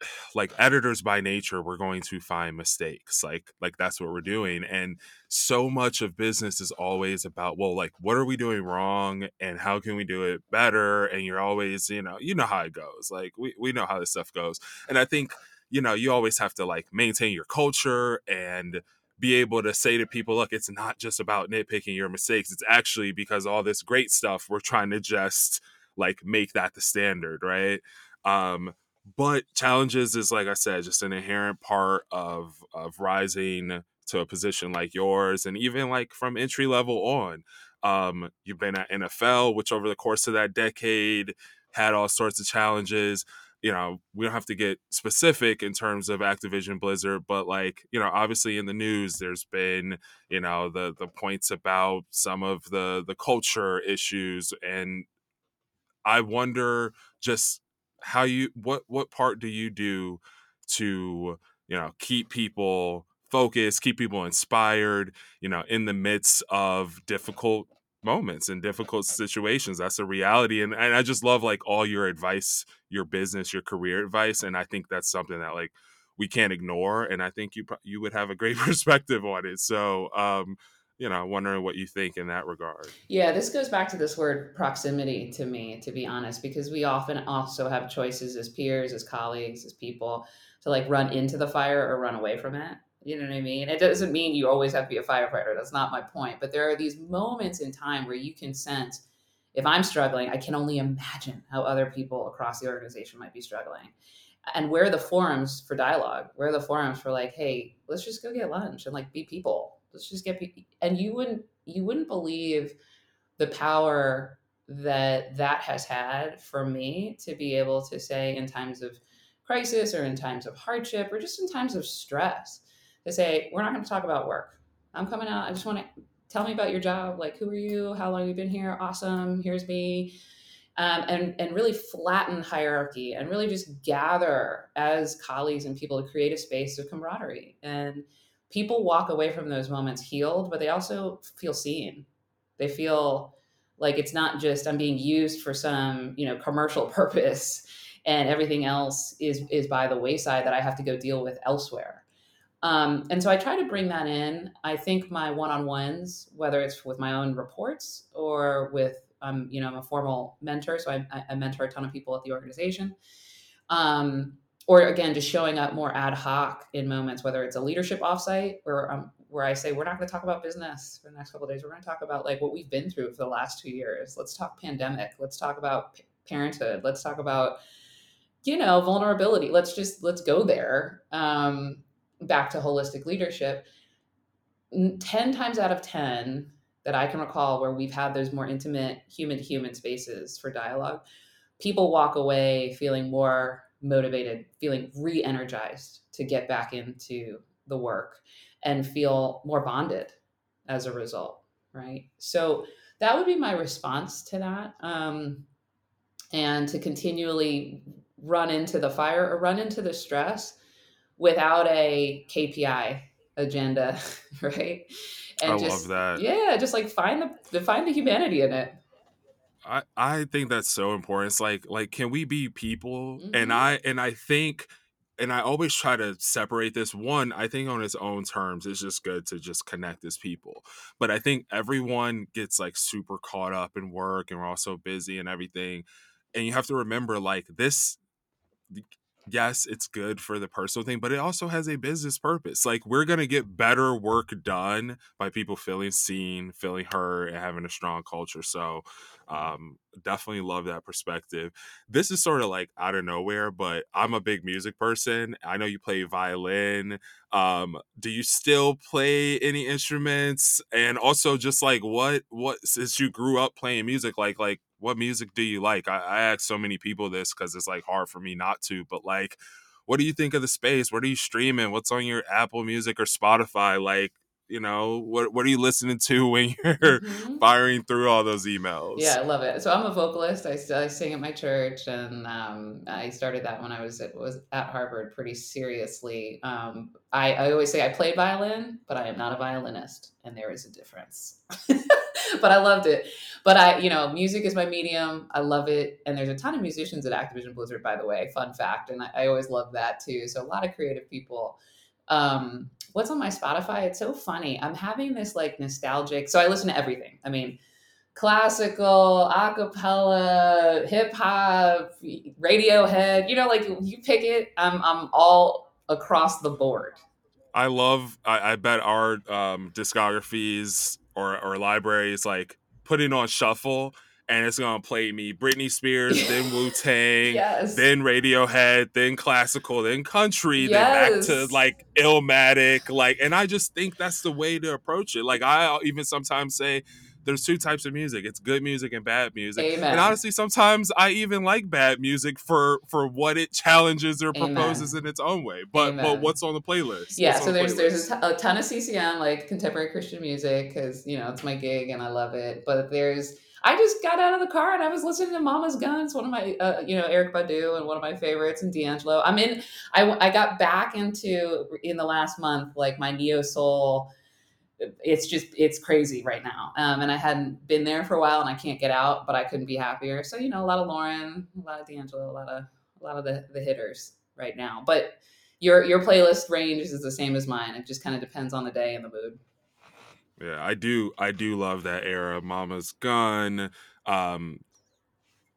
like editors by nature we're going to find mistakes like like that's what we're doing and so much of business is always about well like what are we doing wrong and how can we do it better and you're always you know you know how it goes like we, we know how this stuff goes and i think you know you always have to like maintain your culture and be able to say to people look it's not just about nitpicking your mistakes. It's actually because all this great stuff we're trying to just like make that the standard right? Um but challenges is like i said just an inherent part of of rising to a position like yours and even like from entry level on. Um you've been at nfl which over the course of that decade had all sorts of challenges you know we don't have to get specific in terms of activision blizzard but like you know obviously in the news there's been you know the the points about some of the the culture issues and i wonder just how you what what part do you do to you know keep people focused keep people inspired you know in the midst of difficult moments and difficult situations that's a reality and, and i just love like all your advice your business your career advice and i think that's something that like we can't ignore and i think you you would have a great perspective on it so um you know, wondering what you think in that regard. Yeah, this goes back to this word proximity to me, to be honest, because we often also have choices as peers, as colleagues, as people to like run into the fire or run away from it. You know what I mean? It doesn't mean you always have to be a firefighter. That's not my point. But there are these moments in time where you can sense if I'm struggling, I can only imagine how other people across the organization might be struggling. And where are the forums for dialogue? Where are the forums for like, hey, let's just go get lunch and like be people let's just get people and you wouldn't you wouldn't believe the power that that has had for me to be able to say in times of crisis or in times of hardship or just in times of stress to say we're not going to talk about work. I'm coming out i just want to tell me about your job like who are you? How long you been here? Awesome here's me. Um, and and really flatten hierarchy and really just gather as colleagues and people to create a space of camaraderie. And people walk away from those moments healed, but they also feel seen. They feel like it's not just I'm being used for some, you know, commercial purpose and everything else is is by the wayside that I have to go deal with elsewhere. Um, and so I try to bring that in. I think my one-on-ones, whether it's with my own reports or with, um, you know, I'm a formal mentor, so I, I mentor a ton of people at the organization. Um, or again just showing up more ad hoc in moments whether it's a leadership offsite where um, where i say we're not going to talk about business for the next couple days. We're going to talk about like what we've been through for the last two years. Let's talk pandemic. Let's talk about p- parenthood. Let's talk about you know vulnerability. Let's just let's go there. Um, back to holistic leadership 10 times out of 10 that i can recall where we've had those more intimate human to human spaces for dialogue people walk away feeling more motivated, feeling re energized to get back into the work and feel more bonded as a result. Right. So that would be my response to that. Um, and to continually run into the fire or run into the stress without a KPI agenda, right? And I just, love that. Yeah, just like find the find the humanity in it. I I think that's so important. It's like like can we be people? Mm-hmm. And I and I think and I always try to separate this. One, I think on its own terms, it's just good to just connect as people. But I think everyone gets like super caught up in work and we're all so busy and everything. And you have to remember like this yes, it's good for the personal thing, but it also has a business purpose. Like we're gonna get better work done by people feeling seen, feeling heard, and having a strong culture. So um, definitely love that perspective. This is sort of like out of nowhere, but I'm a big music person. I know you play violin. Um, do you still play any instruments? And also, just like what what since you grew up playing music, like like what music do you like? I, I ask so many people this because it's like hard for me not to, but like. What do you think of the space? What are you streaming? What's on your Apple Music or Spotify? Like, you know, what what are you listening to when you're Mhm. firing through all those emails? Yeah, I love it. So I'm a vocalist. i, I sing at my church, and um, I started that when I was at, was at Harvard pretty seriously. Um, I, I always say I play violin, but I am not a violinist, and there is a difference. but I loved it. But I, you know, music is my medium. I love it, and there's a ton of musicians at Activision Blizzard, by the way. Fun fact, and I, I always love that too. So a lot of creative people. Um, what's on my Spotify? It's so funny. I'm having this like nostalgic. So I listen to everything. I mean classical, acapella, hip hop, Radiohead. You know, like you pick it. I'm I'm all across the board. I love. I, I bet our um, discographies or or libraries like putting on shuffle, and it's gonna play me Britney Spears, then Wu Tang, Yes. then Radiohead, then classical, then country, then back to like Illmatic, like. And I just think that's the way to approach it. Like I even sometimes say. There's two types of music. It's good music and bad music. Amen. And honestly, sometimes I even like bad music for for what it challenges or Amen. proposes in its own way. But but what's on the playlist? yeah, What's so on the there's there's a, ton of CCM like contemporary Christian music because you know it's my gig and I love it. But there's I just got out of the car and I was listening to Mama's Guns, one of my uh, you know Erykah Badu and one of my favorites, and D'Angelo. I'm in. I I got back into in the last month like my neo soul. It's just it's crazy right now, um, and I hadn't been there for a while, and I can't get out, but I couldn't be happier. So you know, a lot of Lauryn, a lot of D'Angelo, a lot of a lot of the the hitters right now, but your your playlist range is the same as mine. It just kind of depends on the day and the mood. Yeah, I do. I do love that era. Mama's Gun. Um,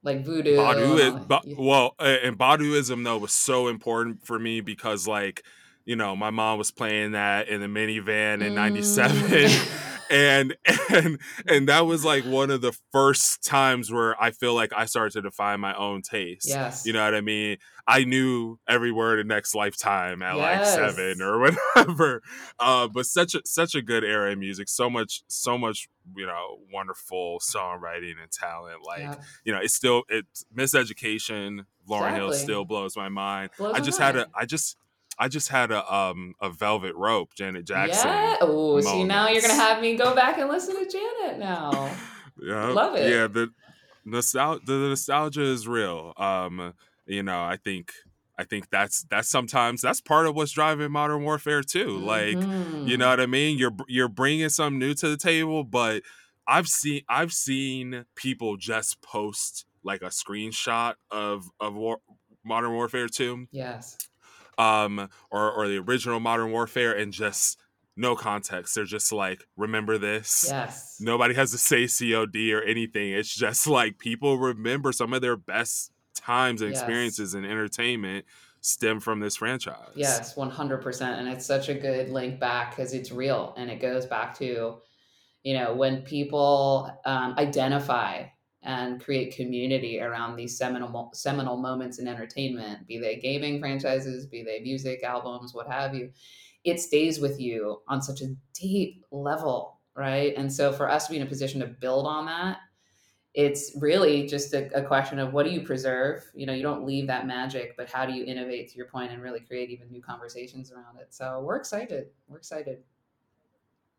Like voodoo. Badu is, ba- well, and Baduizm though was so important for me because like, you know, my mom was playing that in the minivan in '97, Mm. and and and that was like one of the first times where I feel like I started to define my own taste. yes. You know what I mean? I knew every word of Next Lifetime at like seven or whatever. Uh, but such a such a good era in music. So much, so much, you know, wonderful songwriting and talent. Like, Yeah. you know, it's still it's miseducation. Lauryn Hill still blows my mind. Blows I just had a mind. I just I just had a um a velvet rope, Janet Jackson. Yeah. Oh, see now you're gonna have me go back and listen to Janet now. Yeah, Love it. Yeah, the nostalgia, the nostalgia is real. Um, you know, I think, I think that's that's sometimes that's part of what's driving modern warfare too. Like, you Mhm. know what I mean? You're you're bringing something new to the table, but I've seen I've seen people just post like a screenshot of of war, modern warfare two, Yes. Um, or or the original modern warfare, and just no context. They're just like, remember this? Yes. Nobody has to say COD or anything. It's just like people remember some of their best times and Yes. experiences in entertainment stem from this franchise. Yes, 100%. And it's such a good link back because it's real and it goes back to, you know, when people um, identify and create community around these seminal, seminal moments in entertainment, be they gaming franchises, be they music, albums, what have you, it stays with you on such a deep level, right? And so for us to be in a position to build on that, it's really just a, a question of what do you preserve? You know you don't leave that magic but how do you innovate to your point and really create even new conversations around it? So we're excited. We're excited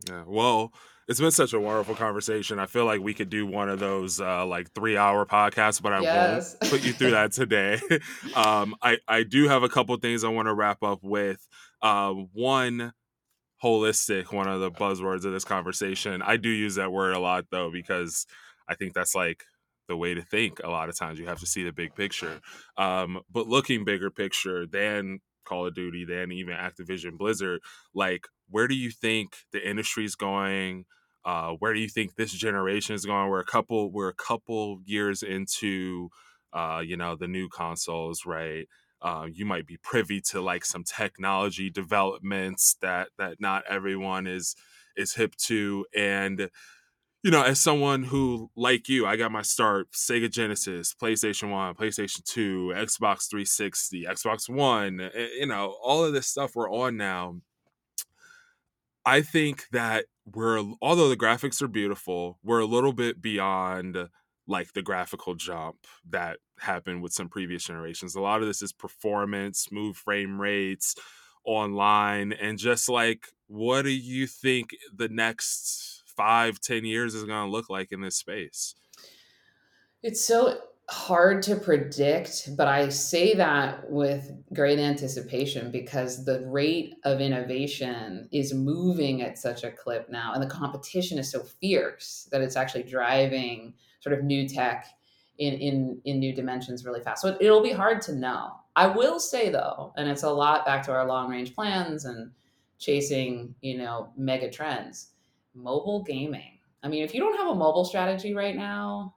Yeah. Well, it's been such a wonderful conversation. I feel like we could do one of those uh, like three hour podcasts, but I Yes. won't put you through that today. um, I, I do have a couple things I want to wrap up with. Uh, one, holistic, one of the buzzwords of this conversation. I do use that word a lot though, because I think that's like the way to think. A lot of times you have to see the big picture. Um, but looking bigger picture than Call of Duty, than even Activision Blizzard, like where do you think the industry's going? Uh, where do you think this generation is going? We're a couple, we're a couple years into, uh, you know, the new consoles, right? Uh, you might be privy to like some technology developments that that not everyone is is hip to, and you know, as someone who, like you, I got my start Sega Genesis, PlayStation 1, PlayStation 2, Xbox 360, Xbox One, eh, you know, all of this stuff we're on now. I think that we're, although the graphics are beautiful, we're a little bit beyond like the graphical jump that happened with some previous generations. A lot of this is performance, smooth frame rates, online and just like what do you think the next five ten years is going to look like in this space it's so hard to predict, but I say that with great anticipation because the rate of innovation is moving at such a clip now, and the competition is so fierce that it's actually driving sort of new tech in in in new dimensions really fast. So it'll be hard to know. I will say though, and it's a lot back to our long range plans and chasing, you know, mega trends. Mobile gaming. I mean, if you don't have a mobile strategy right now,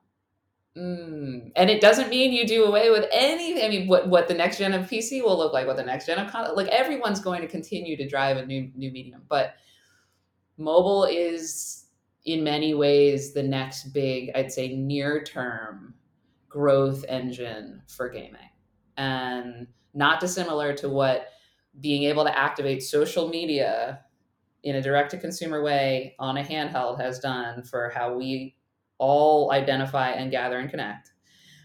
Mm. And it doesn't mean you do away with any. I mean, what what the next gen of PC will look like, what the next gen of like everyone's going to continue to drive a new new medium, but mobile is in many ways the next big, I'd say, near term growth engine for gaming, and not dissimilar to what being able to activate social media in a direct to consumer way on a handheld has done for how we all identify and gather and connect.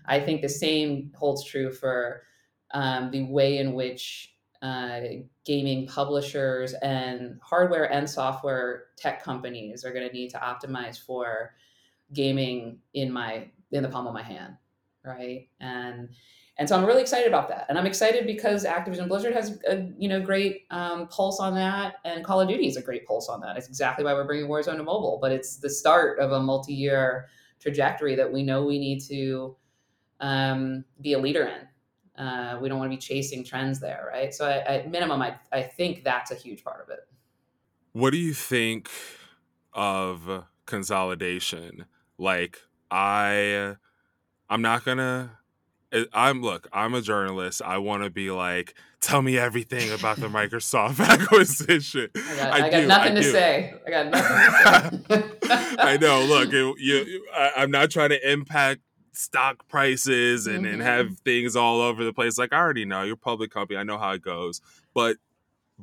I think the same holds true for um, the way in which uh, gaming publishers and hardware and software tech companies are going to need to optimize for gaming in my in the palm of my hand, right? And and so I'm really excited about that, and I'm excited because Activision Blizzard has a you know great um, pulse on that, and Call of Duty is a great pulse on that. It's exactly why we're bringing Warzone to mobile, but it's the start of a multi-year trajectory that we know we need to um, be a leader in. Uh, we don't want to be chasing trends there, right? So, I, at minimum, I I think that's a huge part of it. What do you think of consolidation? Like, I, I'm not gonna I'm look, I'm a journalist. I want to be like, tell me everything about the Microsoft acquisition. I got, I I got do, nothing I to say. I got nothing to say. I know. Look, it, you, I, am not trying to impact stock prices and, mm-hmm. and have things all over the place. Like I already know, you're a public company. I know how it goes. But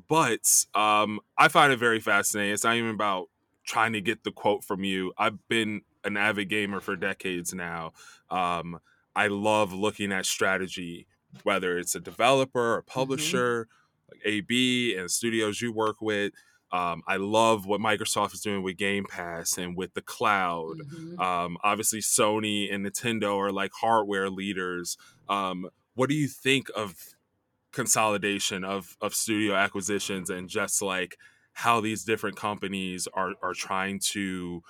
but um, I find it very fascinating. It's not even about trying to get the quote from you. I've been an avid gamer for decades now. Um, I love looking at strategy, whether it's a developer or mm-hmm. publisher, mm-hmm. like AB and studios you work with. Um, I love what Microsoft is doing with Game Pass and with the cloud. Mm-hmm. Um, obviously, Sony and Nintendo are like hardware leaders. Um, what do you think of consolidation of of studio acquisitions and just like how these different companies are are trying to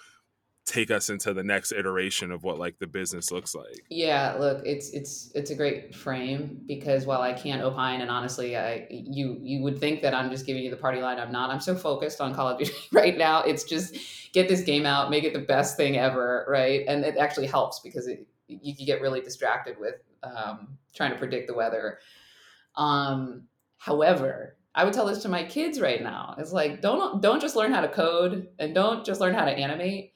take us into the next iteration of what like the business looks like. Yeah look it's it's it's a great frame because while i can't opine and honestly i you you would think that i'm just giving you the party line i'm not. I'm so focused on call of duty right now. It's just get this game out make it the best thing ever right? And it actually helps because it, you can get really distracted with um, trying to predict the weather. Um, however I would tell this to my kids right now. It's like don't don't just learn how to code and don't just learn how to animate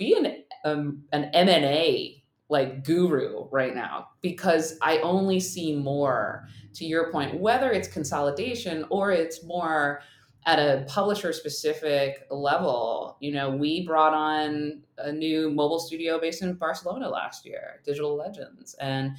be an um, an M&A like guru right now because I only see more to your point whether it's consolidation or it's more at a publisher specific level. You know we brought on a new mobile studio based in Barcelona last year Digital Legends and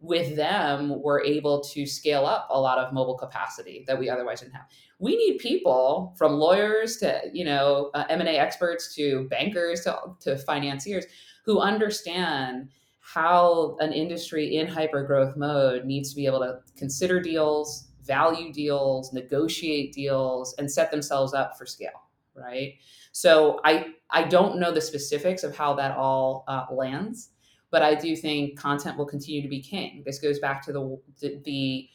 with them we're able to scale up a lot of mobile capacity that we otherwise didn't have. We need people from lawyers to you know uh, m&a experts to bankers to, to financiers who understand how an industry in hyper growth mode needs to be able to consider deals value deals negotiate deals and set themselves up for scale right? So i i don't know the specifics of how that all uh, lands but i do think content will continue to be king this goes back to the the,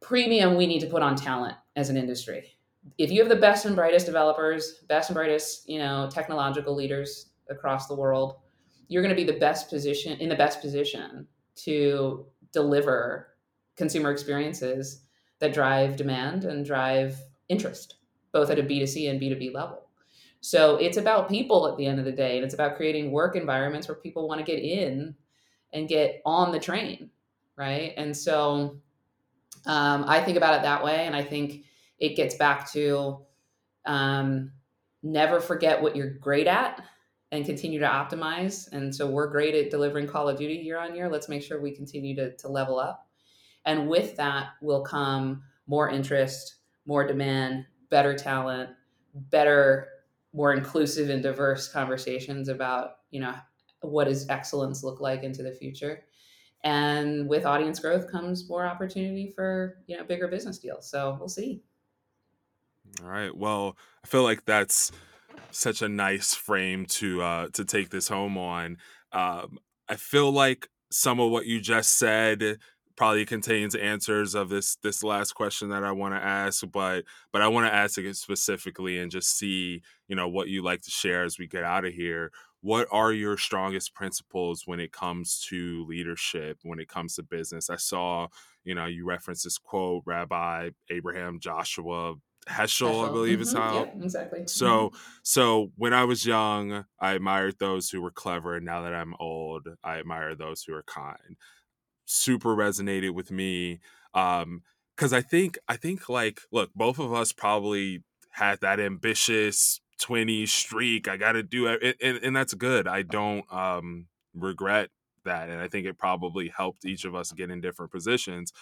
premium we need to put on talent as an industry. If you have the best and brightest developers, best and brightest, you know, technological leaders across the world, you're going to be the best position in the best position to deliver consumer experiences that drive demand and drive interest, both at a B2C and B2B level. So it's about people at the end of the day, and it's about creating work environments where people want to get in and get on the train, right? And so um, I think about it that way, and I think it gets back to um, never forget what you're great at and continue to optimize. And so we're great at delivering Call of Duty year on year. Let's make sure we continue to, to level up. And with that will come more interest, more demand, better talent, better, more inclusive and diverse conversations about, you know, what does excellence look like into the future. And with audience growth comes more opportunity for, you know, bigger business deals. So we'll see. All right. Well, I feel like that's such a nice frame to uh to take this home on. Um I feel like some of what you just said probably contains answers of this this last question that I want to ask, but but I want to ask it specifically and just see, you know, what you like to share as we get out of here. What are your strongest principles when it comes to leadership, when it comes to business? I saw, you know, you referenced this quote, Rabbi Abraham Joshua Heschel, I believe is mm-hmm. how. Yeah, exactly. So, so when I was young, I admired those who were clever, and now that I'm old, I admire those who are kind. Super resonated with me, um, because I think I think like, look, both of us probably had that ambitious 20 streak. I got to do it, and, and that's good. I don't um regret that, and I think it probably helped each of us get in different positions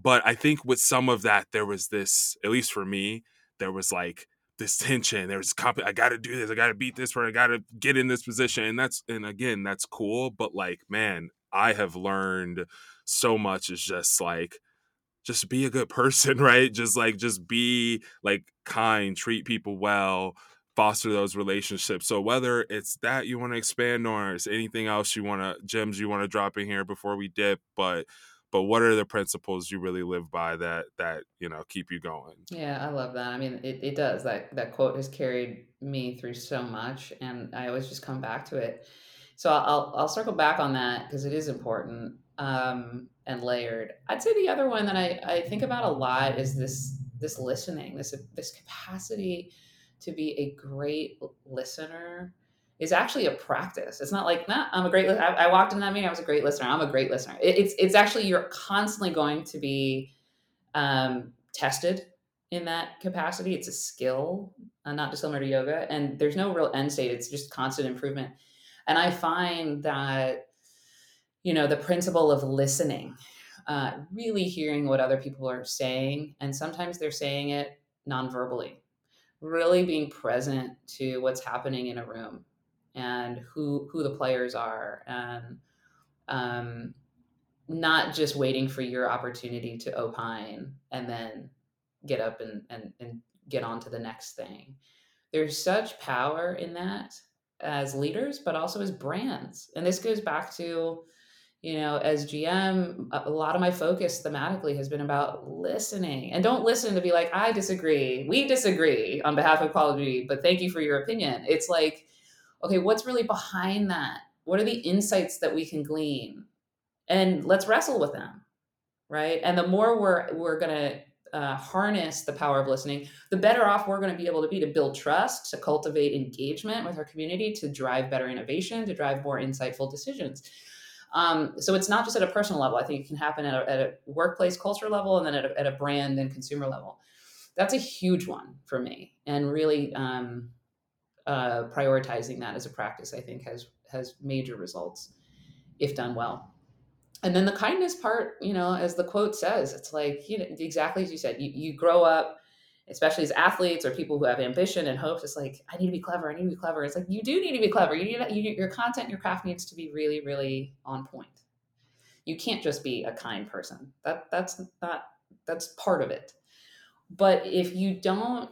but I think with some of that, there was this, at least for me, there was like this tension. There was comp- I got to do this. I got to beat this. Or I got to get in this position. And that's and again, that's cool. But like, man, I have learned so much. Is just like, just be a good person, right? Just like, just be like kind, treat people well, foster those relationships. So whether it's that you want to expand or it's anything else you want to gems you want to drop in here before we dip, but but what are the principles you really live by that that you know keep you going yeah i love that i mean it, it does that that quote has carried me through so much and i always just come back to it so i'll i'll circle back on that because it is important um, and layered i'd say the other one that i i think about a lot is this this listening this this capacity to be a great listener is actually a practice. It's not like, nah, I'm a great. I, I, walked in that meeting. I was a great listener. I'm a great listener. It, it's it's actually you're constantly going to be um, tested in that capacity. It's a skill, uh, not dissimilar to yoga, and there's no real end state. It's just constant improvement. And I find that you know the principle of listening, uh, really hearing what other people are saying, and sometimes they're saying it non-verbally really being present to what's happening in a room and who who the players are and um, not just waiting for your opportunity to opine and then get up and, and, and get on to the next thing. There's such power in that as leaders, but also as brands. And this goes back to, you know, as GM, a lot of my focus thematically has been about listening. And don't listen to be like, I disagree. We disagree on behalf of Duty, but thank you for your opinion. It's like, okay, what's really behind that? What are the insights that we can glean? And let's wrestle with them, right? And the more we're we're gonna uh, harness the power of listening, the better off we're going to be able to be to build trust, to cultivate engagement with our community, to drive better innovation, to drive more insightful decisions. Um, so it's not just at a personal level. I think it can happen at a, at a workplace culture level and then at a, at a, brand and consumer level. That's a huge one for me, and really um, uh, prioritizing that as a practice, I think, has has major results if done well. And then the kindness part, you know, as the quote says, it's like you know exactly as you said. You, you grow up, especially as athletes or people who have ambition and hopes. It's like I need to be clever. I need to be clever. It's like you do need to be clever. You need, you, your content, your craft needs to be really, really on point. You can't just be a kind person. That that's not that's part of it. But if you don't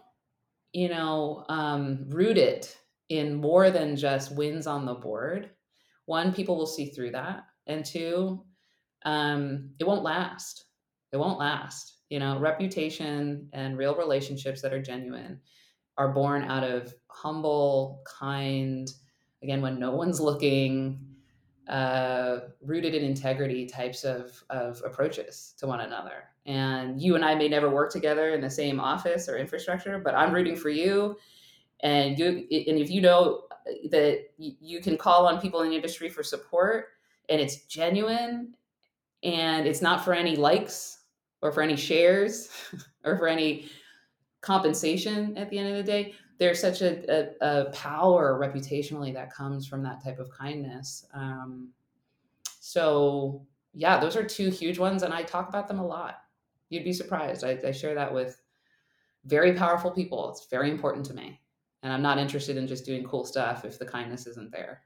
you know, um, it in more than just wins on the board, one, people will see through that. And two, um, it won't last. It won't last. You know, reputation and real relationships that are genuine are born out of humble, kind, again, when no one's looking, uh, rooted in integrity types of, of approaches to one another. And you and I may never work together in the same office or infrastructure, but I'm rooting for you. And you, and if you know that you can call on people in the industry for support, and it's genuine, and it's not for any likes or for any shares or for any compensation at the end of the day, there's such a, a, a power reputationally that comes from that type of kindness. Um, so yeah, those are two huge ones, and I talk about them a lot. You'd be surprised. I, I share that with very powerful people. It's very important to me. And I'm not interested in just doing cool stuff if the kindness isn't there.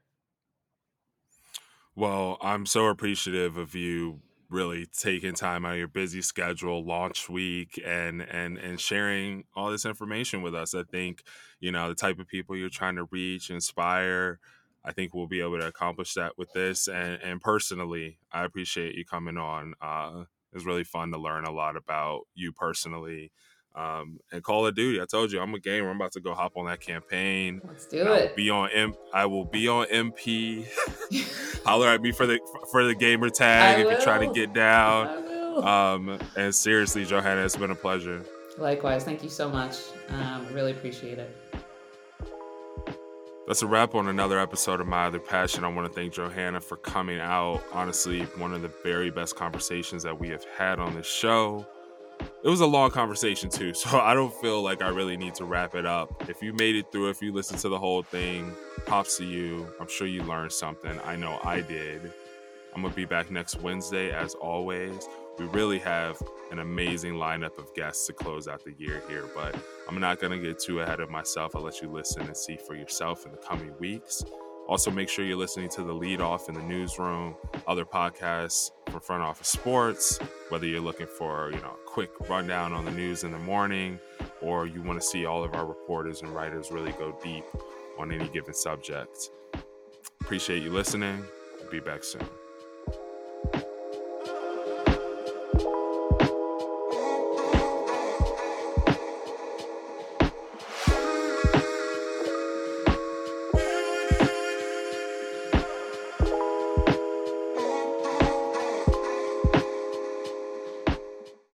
Well, I'm so appreciative of you really taking time out of your busy schedule, launch week, and and and sharing all this information with us. I think you know the type of people you're trying to reach, inspire. I think we'll be able to accomplish that with this. And and personally, I appreciate you coming on. Uh, it was really fun to learn a lot about you personally um, and Call of Duty, I told you I'm a gamer. I'm about to go hop on that campaign. Let's do it. be on M. I will be on MP. Holler at me for the for the gamer tag I if you're trying to get down. I. Um, and seriously, Johanna, it's been a pleasure. Likewise, thank you so much. Um, really appreciate it. That's a wrap on another episode of My Other Passion. I want to thank Johanna for coming out. Honestly, one of the very best conversations that we have had on this show. It was a long conversation too, so I don't feel like I really need to wrap it up. If you made it through, if you listened to the whole thing, props to you. I'm sure you learned something. I know I did. I'm gonna be back next Wednesday as always. We really have an amazing lineup of guests to close out the year here, but I'm not gonna get too ahead of myself. I'll let you listen and see for yourself in the coming weeks. Also, make sure you're listening to the lead off in the newsroom, other podcasts from front office sports, whether you're looking for, you know, a quick rundown on the news in the morning, or you want to see all of our reporters and writers really go deep on any given subject. Appreciate you listening. Be back soon.